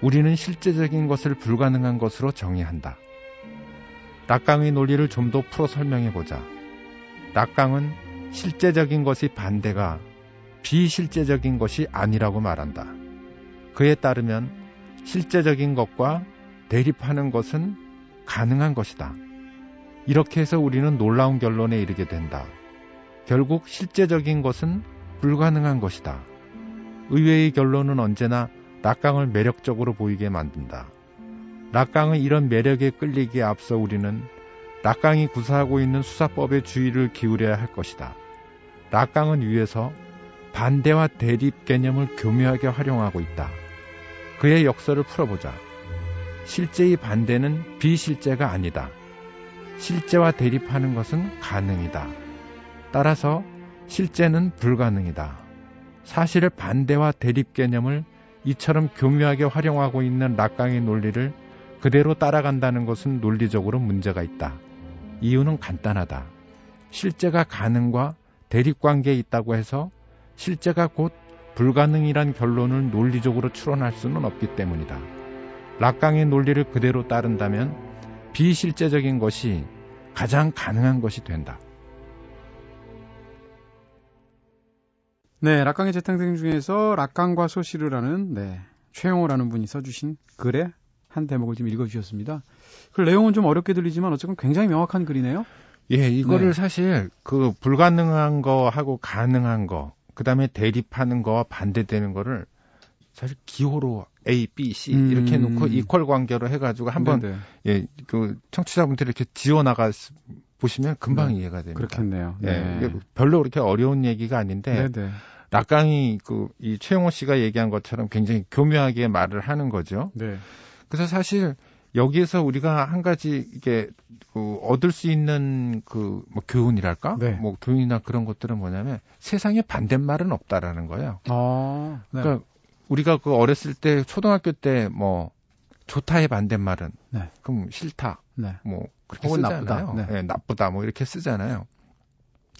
Speaker 3: 우리는 실제적인 것을 불가능한 것으로 정의한다. 낙강의 논리를 좀 더 풀어 설명해 보자. 낙강은 실제적인 것이 반대가 비실제적인 것이 아니라고 말한다. 그에 따르면 실제적인 것과 대립하는 것은 가능한 것이다. 이렇게 해서 우리는 놀라운 결론에 이르게 된다. 결국 실제적인 것은 불가능한 것이다. 의외의 결론은 언제나 낙강을 매력적으로 보이게 만든다. 낙강의 이런 매력에 끌리기에 앞서 우리는 낙강이 구사하고 있는 수사법에 주의를 기울여야 할 것이다. 낙강은 위에서 반대와 대립 개념을 교묘하게 활용하고 있다. 그의 역설을 풀어보자. 실제의 반대는 비실제가 아니다. 실제와 대립하는 것은 가능이다. 따라서 실제는 불가능이다. 사실의 반대와 대립 개념을 이처럼 교묘하게 활용하고 있는 락강의 논리를 그대로 따라간다는 것은 논리적으로 문제가 있다. 이유는 간단하다. 실제가 가능과 대립 관계에 있다고 해서 실제가 곧 불가능이란 결론을 논리적으로 추론할 수는 없기 때문이다. 락강의 논리를 그대로 따른다면 비실제적인 것이 가장 가능한 것이 된다.
Speaker 1: 네, 락강의 재탕생 중에서 락강과 소시르라는 네, 최영호라는 분이 써주신 글의 한 대목을 좀 읽어주셨습니다. 그 내용은 좀 어렵게 들리지만 어쨌든 굉장히 명확한 글이네요.
Speaker 3: 예, 이거를
Speaker 1: 네.
Speaker 3: 사실 그 불가능한 거하고 가능한 거, 그 다음에 대립하는 거와 반대되는 거를 사실 기호로 A, B, C
Speaker 1: 음.
Speaker 3: 이렇게 해놓고 이퀄 관계로 해가지고 한번. 예, 그 청취자분들 이렇게 지어 나가 보시면 금방
Speaker 1: 네.
Speaker 3: 이해가 됩니다.
Speaker 1: 그렇겠네요.
Speaker 3: 예,
Speaker 1: 네.
Speaker 3: 이게 별로 그렇게 어려운 얘기가 아닌데
Speaker 1: 네네.
Speaker 3: 락강이 그 이 최영호 씨가 얘기한 것처럼 굉장히 교묘하게 말을 하는 거죠.
Speaker 1: 네.
Speaker 3: 그래서 사실 여기에서 우리가 한 가지 이게 그 얻을 수 있는 그 뭐 교훈이랄까?
Speaker 1: 네.
Speaker 3: 뭐 교훈이나 그런 것들은 뭐냐면 세상에 반대말은 없다라는 거예요.
Speaker 1: 아, 네.
Speaker 3: 그러니까 우리가 그 어렸을 때 초등학교 때 뭐 좋다의 반대말은
Speaker 1: 네.
Speaker 3: 그럼 싫다
Speaker 1: 네.
Speaker 3: 뭐 그렇게
Speaker 1: 혹은
Speaker 3: 쓰잖아요.
Speaker 1: 나쁘다. 네.
Speaker 3: 예, 나쁘다 뭐 이렇게 쓰잖아요.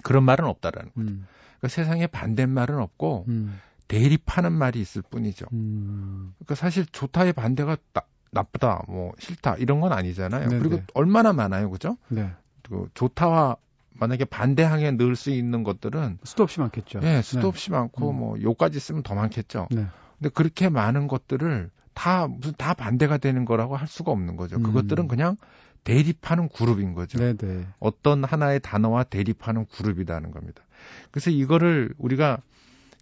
Speaker 3: 그런 말은 없다라는. 거예요.
Speaker 1: 음,
Speaker 3: 그러니까 세상에 반대말은 없고
Speaker 1: 음,
Speaker 3: 대립하는 말이 있을 뿐이죠.
Speaker 1: 음,
Speaker 3: 그러니까 사실 좋다의 반대가 나, 나쁘다, 뭐 싫다 이런 건 아니잖아요.
Speaker 1: 네네.
Speaker 3: 그리고 얼마나 많아요, 그죠?
Speaker 1: 네.
Speaker 3: 그 좋다와 만약에 반대항에 넣을 수 있는 것들은
Speaker 1: 수도 없이 많겠죠.
Speaker 3: 예, 수도
Speaker 1: 네.
Speaker 3: 없이 많고
Speaker 1: 음.
Speaker 3: 뭐 요까지 쓰면 더 많겠죠.
Speaker 1: 네.
Speaker 3: 근데 그렇게 많은 것들을 다 무슨 다 반대가 되는 거라고 할 수가 없는 거죠.
Speaker 1: 음.
Speaker 3: 그것들은 그냥 대립하는 그룹인 거죠.
Speaker 1: 네네.
Speaker 3: 어떤 하나의 단어와 대립하는 그룹이라는 겁니다. 그래서 이거를 우리가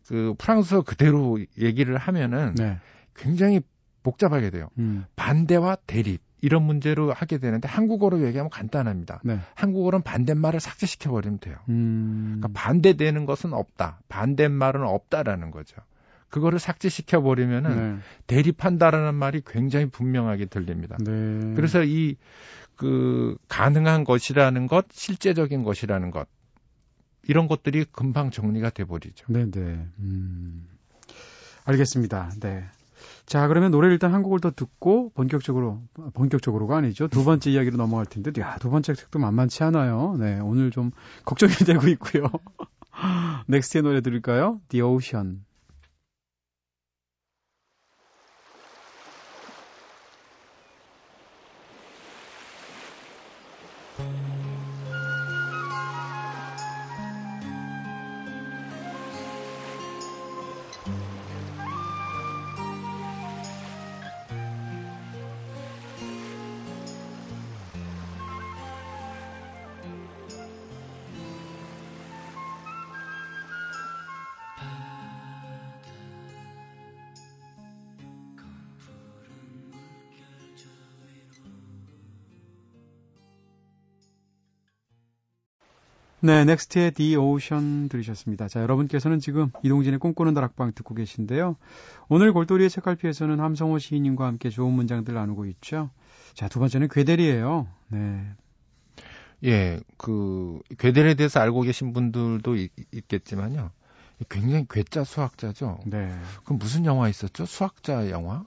Speaker 3: 그 프랑스어 그대로 얘기를 하면은
Speaker 1: 네.
Speaker 3: 굉장히 복잡하게 돼요.
Speaker 1: 음,
Speaker 3: 반대와 대립 이런 문제로 하게 되는데 한국어로 얘기하면 간단합니다.
Speaker 1: 네.
Speaker 3: 한국어로는 반대말을 삭제시켜 버리면 돼요.
Speaker 1: 음,
Speaker 3: 그러니까 반대되는 것은 없다. 반대말은 없다라는 거죠. 그거를 삭제시켜 버리면은
Speaker 1: 네.
Speaker 3: 대립한다라는 말이 굉장히 분명하게 들립니다.
Speaker 1: 네.
Speaker 3: 그래서 이 그 가능한 것이라는 것, 실제적인 것이라는 것 이런 것들이 금방 정리가 돼 버리죠.
Speaker 1: 네네. 음. 알겠습니다. 네. 자, 그러면 노래 일단 한 곡을 더 듣고 본격적으로, 본격적으로가 아니죠. 두 번째 이야기로 넘어갈 텐데, 야, 두 번째 책도 만만치 않아요. 네, 오늘 좀 걱정이 되고 있고요. 넥스트의 노래 들을까요? The Ocean. 네, 넥스트의 The Ocean 들으셨습니다. 자, 여러분께서는 지금 이동진의 꿈꾸는 다락방 듣고 계신데요. 오늘 골똘이의 책갈피에서는 함성호 시인님과 함께 좋은 문장들 나누고 있죠. 자, 두 번째는 괴델이에요. 네.
Speaker 3: 예, 그 괴델에 대해서 알고 계신 분들도 있, 있겠지만요. 굉장히 괴짜 수학자죠.
Speaker 1: 네.
Speaker 3: 그럼 무슨 영화 있었죠? 수학자 영화?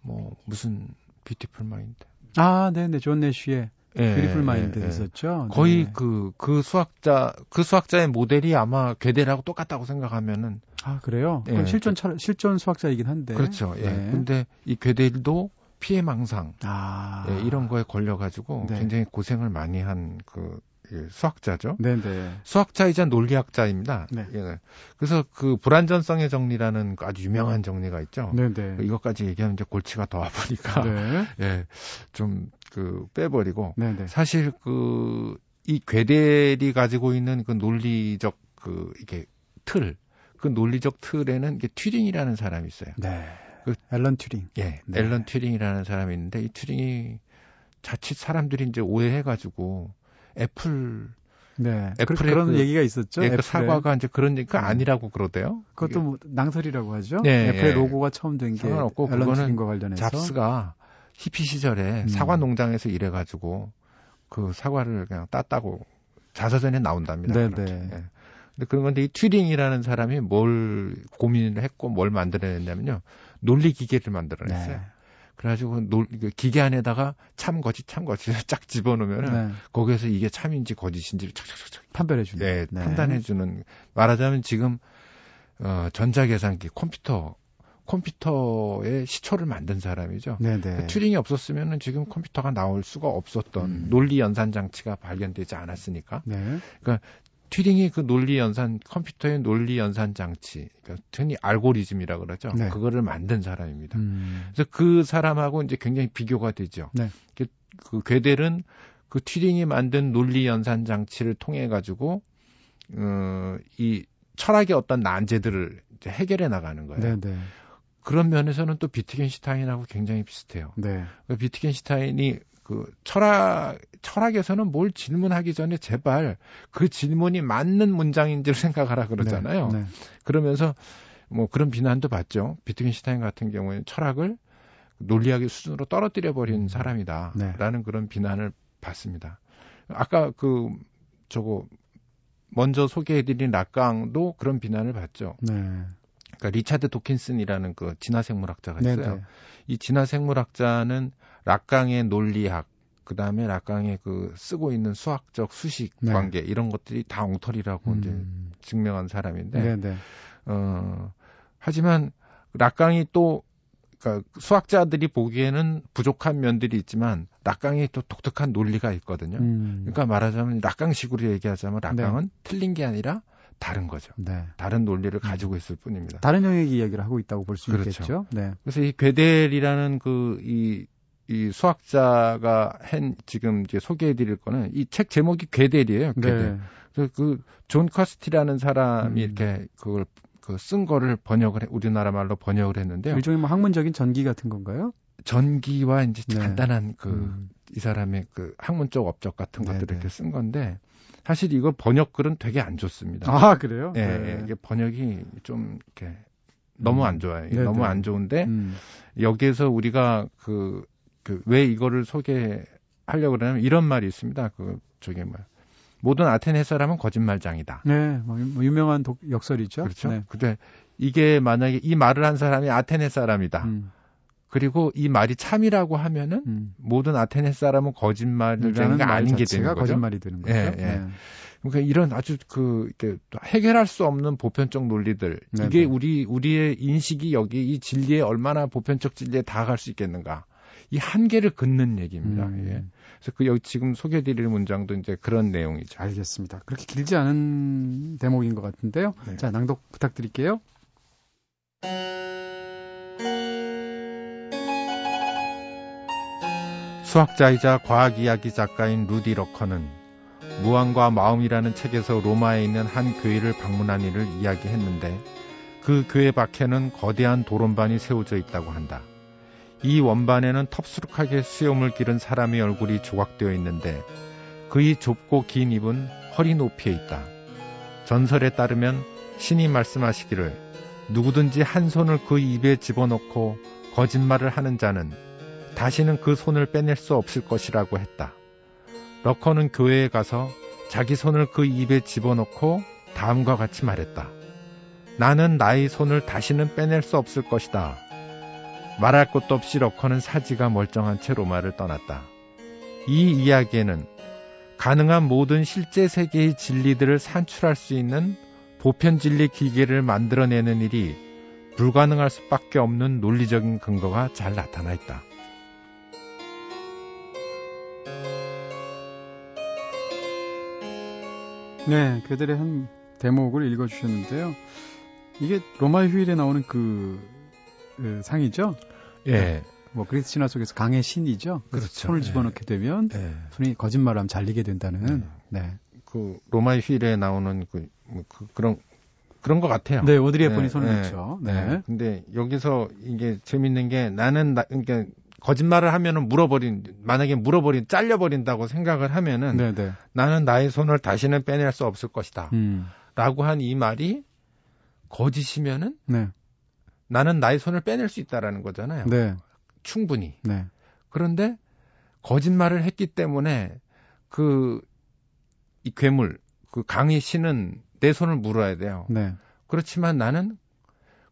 Speaker 3: 뭐 무슨 Beautiful Mind.
Speaker 1: 아, 네, 네. 존 내쉬의
Speaker 3: 예,
Speaker 1: Beautiful
Speaker 3: 예,
Speaker 1: 마인드
Speaker 3: 예.
Speaker 1: 있었죠.
Speaker 3: 거의
Speaker 1: 네.
Speaker 3: 그, 그 수학자, 그 수학자의 모델이 아마 괴델하고 똑같다고 생각하면은.
Speaker 1: 아, 그래요?
Speaker 3: 예,
Speaker 1: 그건 실존, 철- 실존 수학자이긴 한데.
Speaker 3: 그렇죠. 예.
Speaker 1: 네.
Speaker 3: 근데 이 괴델도 피해망상
Speaker 1: 아.
Speaker 3: 예, 이런 거에 걸려가지고
Speaker 1: 네.
Speaker 3: 굉장히 고생을 많이 한그 예, 수학자죠.
Speaker 1: 네네.
Speaker 3: 수학자이자 논리학자입니다.
Speaker 1: 네.
Speaker 3: 예. 그래서 그 불완전성의 정리라는 그 아주 유명한 정리가 있죠.
Speaker 1: 네네.
Speaker 3: 이것까지 얘기하면 이제 골치가 더 아프니까
Speaker 1: 네.
Speaker 3: 예, 좀 그 빼버리고
Speaker 1: 네네.
Speaker 3: 사실 그 이 괴델이 가지고 있는 그 논리적 그 이게 틀, 그 논리적 틀에는 이게 튜링이라는 사람이 있어요.
Speaker 1: 네.
Speaker 3: 그-
Speaker 1: 앨런 튜링.
Speaker 3: 예,
Speaker 1: 네.
Speaker 3: 앨런 튜링이라는 사람이 있는데 이 튜링이 자칫 사람들이 이제 오해해가지고 애플
Speaker 1: 네.
Speaker 3: 애플의
Speaker 1: 그, 런
Speaker 3: 그-
Speaker 1: 얘기가 있었죠.
Speaker 3: 예, 그. 사과가 이제 그런 얘기가
Speaker 1: 네.
Speaker 3: 아니라고 그러대요.
Speaker 1: 그것도 뭐 낭설이라고 하죠.
Speaker 3: 네,
Speaker 1: 애플의
Speaker 3: 예.
Speaker 1: 로고가 처음 된게 앨런
Speaker 3: 그거는
Speaker 1: 관련해서.
Speaker 3: 잡스가 히피 시절에
Speaker 1: 음.
Speaker 3: 사과 농장에서 일해 가지고 그 사과를 그냥 땄다고 자서전에 나온답니다.
Speaker 1: 네,
Speaker 3: 그렇게.
Speaker 1: 네.
Speaker 3: 예. 근데 그런 건데 이 튜링이라는 사람이 뭘 고민을 했고 뭘 만들어냈냐면요 논리 기계를 만들어냈어요.
Speaker 1: 네.
Speaker 3: 그래가지고 논, 그 기계 안에다가 참 거짓 참 거짓을 쫙 집어넣으면은
Speaker 1: 네.
Speaker 3: 거기에서 이게 참인지 거짓인지 착착착착
Speaker 1: 판별해 주는.
Speaker 3: 네, 판단해 주는 말하자면 지금 어, 전자 계산기 컴퓨터 컴퓨터의 시초를 만든 사람이죠.
Speaker 1: 네네.
Speaker 3: 그 튜링이 없었으면은 지금 컴퓨터가 나올 수가 없었던
Speaker 1: 음.
Speaker 3: 논리 연산 장치가 발견되지 않았으니까
Speaker 1: 네.
Speaker 3: 튜링이 그 논리 연산 컴퓨터의 논리 연산 장치, 그러니까 흔히 알고리즘이라 그러죠.
Speaker 1: 네.
Speaker 3: 그거를 만든 사람입니다.
Speaker 1: 음.
Speaker 3: 그래서 그 사람하고 이제 굉장히 비교가 되죠.
Speaker 1: 네.
Speaker 3: 그, 그 괴델은 그 튜링이 만든 논리 연산 장치를 통해 가지고 어, 이 철학의 어떤 난제들을 이제 해결해 나가는 거예요.
Speaker 1: 네네.
Speaker 3: 그런 면에서는 또 비트겐슈타인하고 굉장히 비슷해요.
Speaker 1: 네.
Speaker 3: 그 비트겐슈타인이 그 철학 철학에서는 뭘 질문하기 전에 제발 그 질문이 맞는 문장인지를 생각하라 그러잖아요.
Speaker 1: 네. 네.
Speaker 3: 그러면서 뭐 그런 비난도 받죠. 비트겐슈타인 같은 경우에는 철학을 논리학의 수준으로 떨어뜨려 버린
Speaker 1: 음.
Speaker 3: 사람이다라는 그런 비난을 받습니다. 아까 그 저거 먼저 소개해드린 락강도 그런 비난을 받죠.
Speaker 1: 네.
Speaker 3: 그러니까 리차드 도킨슨이라는 그 진화생물학자가 있어요.
Speaker 1: 네네.
Speaker 3: 이 진화생물학자는 락강의 논리학, 그 다음에 락강의 그 쓰고 있는 수학적 수식
Speaker 1: 네.
Speaker 3: 관계 이런 것들이 다 엉터리라고 이제
Speaker 1: 음.
Speaker 3: 증명한 사람인데,
Speaker 1: 네네.
Speaker 3: 어, 하지만 락강이 또 그러니까 수학자들이 보기에는 부족한 면들이 있지만 락강이 또 독특한 논리가 있거든요.
Speaker 1: 음.
Speaker 3: 그러니까 말하자면 락강식으로 얘기하자면 락강은 틀린 게 아니라 다른 거죠.
Speaker 1: 네.
Speaker 3: 다른 논리를 가지고 있을 뿐입니다.
Speaker 1: 다른 영역의 이야기를 하고 있다고 볼수
Speaker 3: 그렇죠.
Speaker 1: 있겠죠. 네.
Speaker 3: 그래서 이 괴델이라는 그 이 이 수학자가 한 지금 이제 소개해드릴 거는 이 책 제목이 괴델이에요. 괴델.
Speaker 1: 네.
Speaker 3: 그래서 그존 커스티라는 사람이
Speaker 1: 음.
Speaker 3: 이렇게 그걸 그 쓴 거를 번역을 해, 우리나라 말로 번역을 했는데요.
Speaker 1: 일종의 뭐 학문적인 전기 같은 건가요?
Speaker 3: 전기와 이제
Speaker 1: 네.
Speaker 3: 간단한 그이
Speaker 1: 음.
Speaker 3: 사람의 그 학문적 업적 같은
Speaker 1: 네네.
Speaker 3: 것들을 이렇게 쓴 건데 사실 이거 번역글은 되게 안 좋습니다.
Speaker 1: 아 그래요?
Speaker 3: 예,
Speaker 1: 네.
Speaker 3: 예, 이게 번역이 좀 이렇게 너무
Speaker 1: 음.
Speaker 3: 안 좋아요.
Speaker 1: 네네.
Speaker 3: 너무 안 좋은데
Speaker 1: 음.
Speaker 3: 여기에서 우리가 그, 그, 왜 이거를 소개하려고 그러냐면 이런 말이 있습니다. 그, 저기 뭐, 모든 아테네 사람은 거짓말장이다.
Speaker 1: 네, 뭐 유- 뭐 유명한 독, 역설이죠.
Speaker 3: 그렇죠?
Speaker 1: 네.
Speaker 3: 근데 이게 만약에 이 말을 한 사람이 아테네 사람이다.
Speaker 1: 음,
Speaker 3: 그리고 이 말이 참이라고 하면은
Speaker 1: 음.
Speaker 3: 모든 아테네 사람은
Speaker 1: 라는
Speaker 3: 거짓말장이가
Speaker 1: 말
Speaker 3: 아닌 게 되는 거죠.
Speaker 1: 거짓말이 되는 거죠.
Speaker 3: 예, 예.
Speaker 1: 네.
Speaker 3: 그러니까 이런 아주 그 이렇게 또 해결할 수 없는 보편적 논리들
Speaker 1: 네네.
Speaker 3: 이게 우리 우리의 인식이 여기 이 진리에 얼마나 보편적 진리에 다가갈 수 있겠는가 이 한계를 긋는 얘기입니다.
Speaker 1: 음.
Speaker 3: 예. 그래서 그 여기 지금 소개드릴 문장도 이제 그런 내용이죠.
Speaker 1: 알겠습니다. 그렇게 길지 않은 대목인 것 같은데요.
Speaker 3: 네.
Speaker 1: 자, 낭독 부탁드릴게요.
Speaker 3: 수학자이자 과학 이야기 작가인 루디 러커는 무한과 마음이라는 책에서 로마에 있는 한 교회를 방문한 일을 이야기했는데 그 교회 밖에는 거대한 도론반이 세워져 있다고 한다. 이 원반에는 텁수룩하게 수염을 기른 사람의 얼굴이 조각되어 있는데 그의 좁고 긴 입은 허리 높이에 있다. 전설에 따르면 신이 말씀하시기를 누구든지 한 손을 그 입에 집어넣고 거짓말을 하는 자는 다시는 그 손을 빼낼 수 없을 것이라고 했다. 러커는 교회에 가서 자기 손을 그 입에 집어넣고 다음과 같이 말했다. 나는 나의 손을 다시는 빼낼 수 없을 것이다. 말할 것도 없이 러커는 사지가 멀쩡한 채 로마를 떠났다. 이 이야기에는 가능한 모든 실제 세계의 진리들을 산출할 수 있는 보편 진리 기계를 만들어내는 일이 불가능할 수밖에 없는 논리적인 근거가 잘 나타나 있다.
Speaker 1: 네, 그들의 한 대목을 읽어주셨는데요. 이게 로마의 휴일에 나오는 그 그 상이죠?
Speaker 3: 예.
Speaker 1: 뭐 그리스 신화 속에서 강의 신이죠. 그래서
Speaker 3: 그렇죠.
Speaker 1: 손을
Speaker 3: 예.
Speaker 1: 집어넣게 되면
Speaker 3: 예.
Speaker 1: 손이 거짓말하면 잘리게 된다는. 네.
Speaker 3: 그 로마의 휠에 나오는 그, 뭐 그, 그런 그런 것 같아요.
Speaker 1: 네, 오드리 헵번이
Speaker 3: 네,
Speaker 1: 손을
Speaker 3: 네,
Speaker 1: 넣죠.
Speaker 3: 네.
Speaker 1: 네.
Speaker 3: 근데 여기서 이게 재밌는 게 나는 나, 그러니까 거짓말을 하면은 물어버린 만약에 물어버린 잘려버린다고 생각을 하면은
Speaker 1: 네, 네.
Speaker 3: 나는 나의 손을 다시는 빼낼 수 없을 것이다.
Speaker 1: 음.
Speaker 3: 라고 한 이 말이 거짓이면은
Speaker 1: 네.
Speaker 3: 나는 나의 손을 빼낼 수 있다라는 거잖아요.
Speaker 1: 네.
Speaker 3: 충분히.
Speaker 1: 네.
Speaker 3: 그런데 거짓말을 했기 때문에 그 이 괴물 그 강의 씨는 내 손을 물어야 돼요.
Speaker 1: 네.
Speaker 3: 그렇지만 나는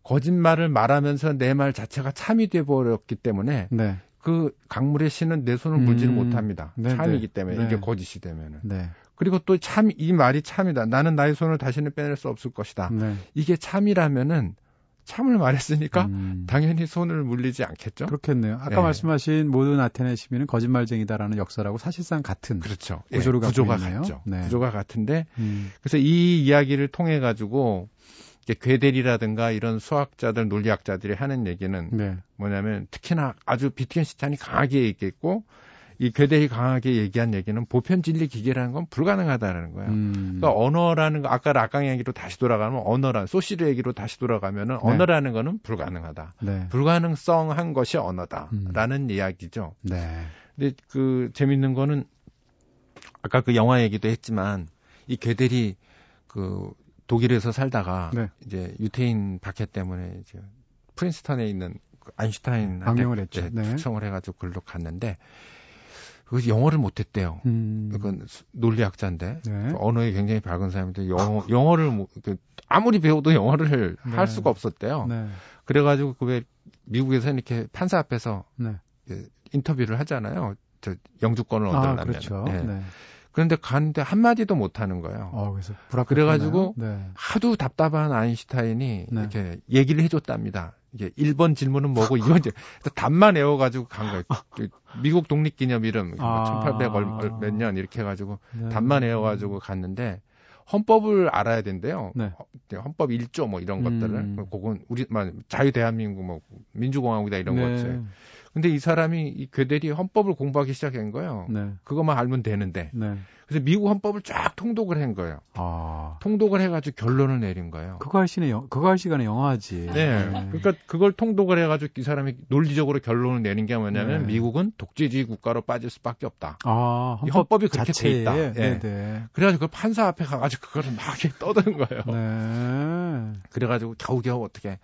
Speaker 3: 거짓말을 말하면서 내 말 자체가 참이 돼 버렸기 때문에
Speaker 1: 네.
Speaker 3: 그 강물의 씨는 내 손을 물지를
Speaker 1: 음,
Speaker 3: 못합니다.
Speaker 1: 네,
Speaker 3: 참이기
Speaker 1: 네,
Speaker 3: 때문에
Speaker 1: 네.
Speaker 3: 이게 거짓이 되면은.
Speaker 1: 네.
Speaker 3: 그리고 또 참 이 말이 참이다. 나는 나의 손을 다시는 빼낼 수 없을 것이다.
Speaker 1: 네.
Speaker 3: 이게 참이라면은 참을 말했으니까
Speaker 1: 음.
Speaker 3: 당연히 손을 물리지 않겠죠.
Speaker 1: 그렇겠네요. 아까
Speaker 3: 네.
Speaker 1: 말씀하신 모든 아테네 시민은 거짓말쟁이다라는 역사라고 사실상 같은.
Speaker 3: 그렇죠.
Speaker 1: 구조를 갖고
Speaker 3: 구조가. 같죠.
Speaker 1: 네.
Speaker 3: 구조가 같은데
Speaker 1: 음.
Speaker 3: 그래서 이 이야기를 통해 가지고 이제 괴델이라든가 이런 수학자들 논리학자들이 하는 얘기는
Speaker 1: 네.
Speaker 3: 뭐냐면 특히나 아주 비트겐슈타인이 강하게 얘기했고 이 괴델이 강하게 얘기한 얘기는 보편 진리 기계라는 건 불가능하다라는 거예요.
Speaker 1: 음.
Speaker 3: 그러니까 언어라는 거 아까 락강 얘기로 다시 돌아가면 언어란 소시르 얘기로 다시 돌아가면은
Speaker 1: 네.
Speaker 3: 언어라는 거는 불가능하다.
Speaker 1: 네.
Speaker 3: 불가능성한 것이
Speaker 1: 음.
Speaker 3: 언어다라는 이야기죠.
Speaker 1: 네.
Speaker 3: 근데 그 재밌는 거는 아까 그 영화 얘기도 했지만 이 괴델이 그 독일에서 살다가
Speaker 1: 네.
Speaker 3: 이제 유태인 박해 때문에 이제 프린스턴에 있는 그 아인슈타인한테. 예,
Speaker 1: 네.
Speaker 3: 초청을 해가지고 글로 갔는데 그 영어를 못했대요.
Speaker 1: 음.
Speaker 3: 그건 수- 논리학자인데
Speaker 1: 네.
Speaker 3: 그 언어에 굉장히 밝은 사람인데 영어 영어를 못- 그 아무리 배워도 영어를
Speaker 1: 네.
Speaker 3: 할 수가 없었대요.
Speaker 1: 네.
Speaker 3: 그래가지고 그왜 미국에서 이렇게 판사 앞에서
Speaker 1: 네.
Speaker 3: 그 인터뷰를 하잖아요. 저 영주권을
Speaker 1: 아,
Speaker 3: 얻으려면.
Speaker 1: 그렇죠.
Speaker 3: 예.
Speaker 1: 네.
Speaker 3: 그런데 갔는데 한 마디도 못 하는 거예요.
Speaker 1: 어, 그래서 불합
Speaker 3: 그래가지고
Speaker 1: 네.
Speaker 3: 하도 답답한 아인슈타인이
Speaker 1: 네.
Speaker 3: 이렇게 얘기를 해줬답니다. 이게 1번 질문은 뭐고 2번 질 답만 외워가지고 간 거예요. 그 미국 독립기념 이름
Speaker 1: 아.
Speaker 3: 1800몇년 이렇게 해가지고
Speaker 1: 네.
Speaker 3: 답만 외워가지고 갔는데 헌법을 알아야 된대요.
Speaker 1: 네.
Speaker 3: 헌- 헌법 1조 뭐 이런
Speaker 1: 음.
Speaker 3: 것들을 그건 우리 만 자유 대한민국 뭐 민주공화국이다 이런
Speaker 1: 네.
Speaker 3: 거죠. 근데 이 사람이 이 괴델이 헌법을 공부하기 시작한 거예요.
Speaker 1: 네.
Speaker 3: 그것만 알면 되는데.
Speaker 1: 네.
Speaker 3: 그래서 미국 헌법을 쫙 통독을 한 거예요.
Speaker 1: 아.
Speaker 3: 통독을 해가지고 결론을 내린 거예요.
Speaker 1: 그거 할 시간에 영, 그거 할 시간에 영화하지.
Speaker 3: 네. 그러니까 그걸 통독을 해가지고 이 사람이 논리적으로 결론을 내린 게 뭐냐면
Speaker 1: 네.
Speaker 3: 미국은 독재주의 국가로 빠질 수밖에 없다.
Speaker 1: 아,
Speaker 3: 이
Speaker 1: 헌법
Speaker 3: 헌법 이 그렇게 돼
Speaker 1: 자체에.
Speaker 3: 있다. 예.
Speaker 1: 네, 네.
Speaker 3: 그래가지고 그 판사 앞에 가가지고 그거를 막 이렇게 떠드는 거예요.
Speaker 1: 네.
Speaker 3: 그래가지고 겨우겨우 어떻게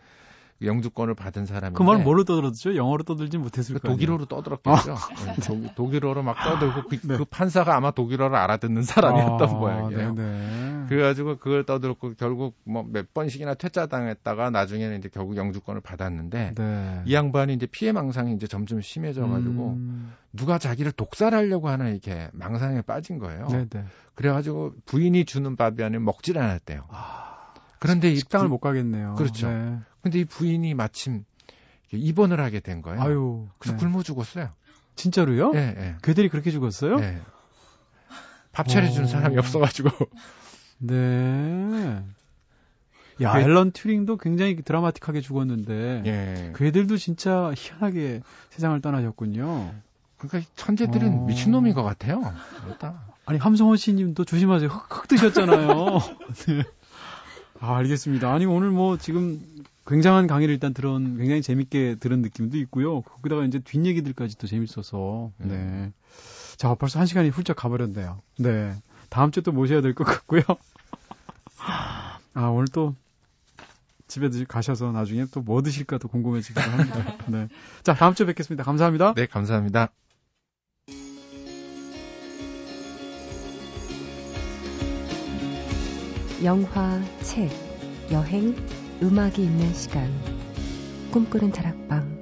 Speaker 3: 영주권을 받은 사람인데
Speaker 1: 그 말은 뭘로 떠들었죠? 영어로 떠들진 못했을
Speaker 3: 그
Speaker 1: 거예요.
Speaker 3: 독일어로 떠들었겠죠. 네, 독, 독일어로 막 떠들고 그,
Speaker 1: 네.
Speaker 3: 그 판사가 아마 독일어를 알아듣는 사람이었던
Speaker 1: 아,
Speaker 3: 모양이에요.
Speaker 1: 네네.
Speaker 3: 그래가지고 그걸 떠들었고 결국 뭐 몇 번씩이나 퇴짜당했다가 나중에는 이제 결국 영주권을 받았는데
Speaker 1: 네.
Speaker 3: 이 양반이 이제 피해 망상이 이제 점점 심해져가지고
Speaker 1: 음,
Speaker 3: 누가 자기를 독살하려고 하는 이렇게 망상에 빠진 거예요.
Speaker 1: 네네.
Speaker 3: 그래가지고 부인이 주는 밥이 아니면 먹질 않았대요.
Speaker 1: 아,
Speaker 3: 그런데 이
Speaker 1: 식당을
Speaker 3: 부,
Speaker 1: 못 가겠네요.
Speaker 3: 그렇죠.
Speaker 1: 네.
Speaker 3: 근데 이 부인이 마침 입원을 하게 된 거예요.
Speaker 1: 아유.
Speaker 3: 그래서
Speaker 1: 네.
Speaker 3: 굶어 죽었어요.
Speaker 1: 진짜로요?
Speaker 3: 예, 예.
Speaker 1: 괴들이 그렇게 죽었어요?
Speaker 3: 예. 밥 차려주는
Speaker 1: 오.
Speaker 3: 사람이 없어가지고.
Speaker 1: 네. 야,
Speaker 3: 괴-
Speaker 1: 앨런 튜링도 굉장히 드라마틱하게 죽었는데
Speaker 3: 예.
Speaker 1: 괴들도 진짜 희한하게 세상을 떠나셨군요.
Speaker 3: 그러니까 천재들은
Speaker 1: 어.
Speaker 3: 미친놈인 것 같아요.
Speaker 1: 아니 함성원 씨님도 조심하세요. 흙, 흙 드셨잖아요. 네. 아, 알겠습니다. 아니 오늘 뭐 지금 굉장한 강의를 일단 들은 굉장히 재밌게 들은 느낌도 있고요. 거기다가 이제 뒷 얘기들까지 또 재밌어서 네. 자 벌써 한 시간이 훌쩍 가버렸네요. 네. 다음 주에 또 모셔야 될 것 같고요. 아 오늘 또 집에 드- 가셔서 나중에 또 뭐 드실까 또 궁금해지기도 합니다. 네. 자 다음 주에 뵙겠습니다. 감사합니다.
Speaker 3: 네, 감사합니다.
Speaker 2: 영화, 책, 여행, 음악이 있는 시간. 꿈꾸는 다락방.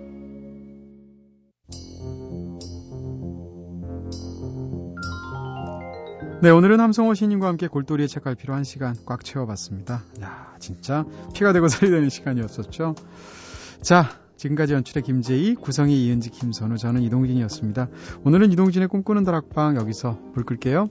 Speaker 1: 네, 오늘은 함성호 시인님과 함께 골똘이의 책갈 필요한 시간 꽉 채워봤습니다. 야, 진짜 피가 되고 살이 되는 시간이었었죠. 자, 지금까지 연출의 김재희, 구성의 이은지, 김선우, 저는 이동진이었습니다. 오늘은 이동진의 꿈꾸는 다락방 여기서 불 끌게요.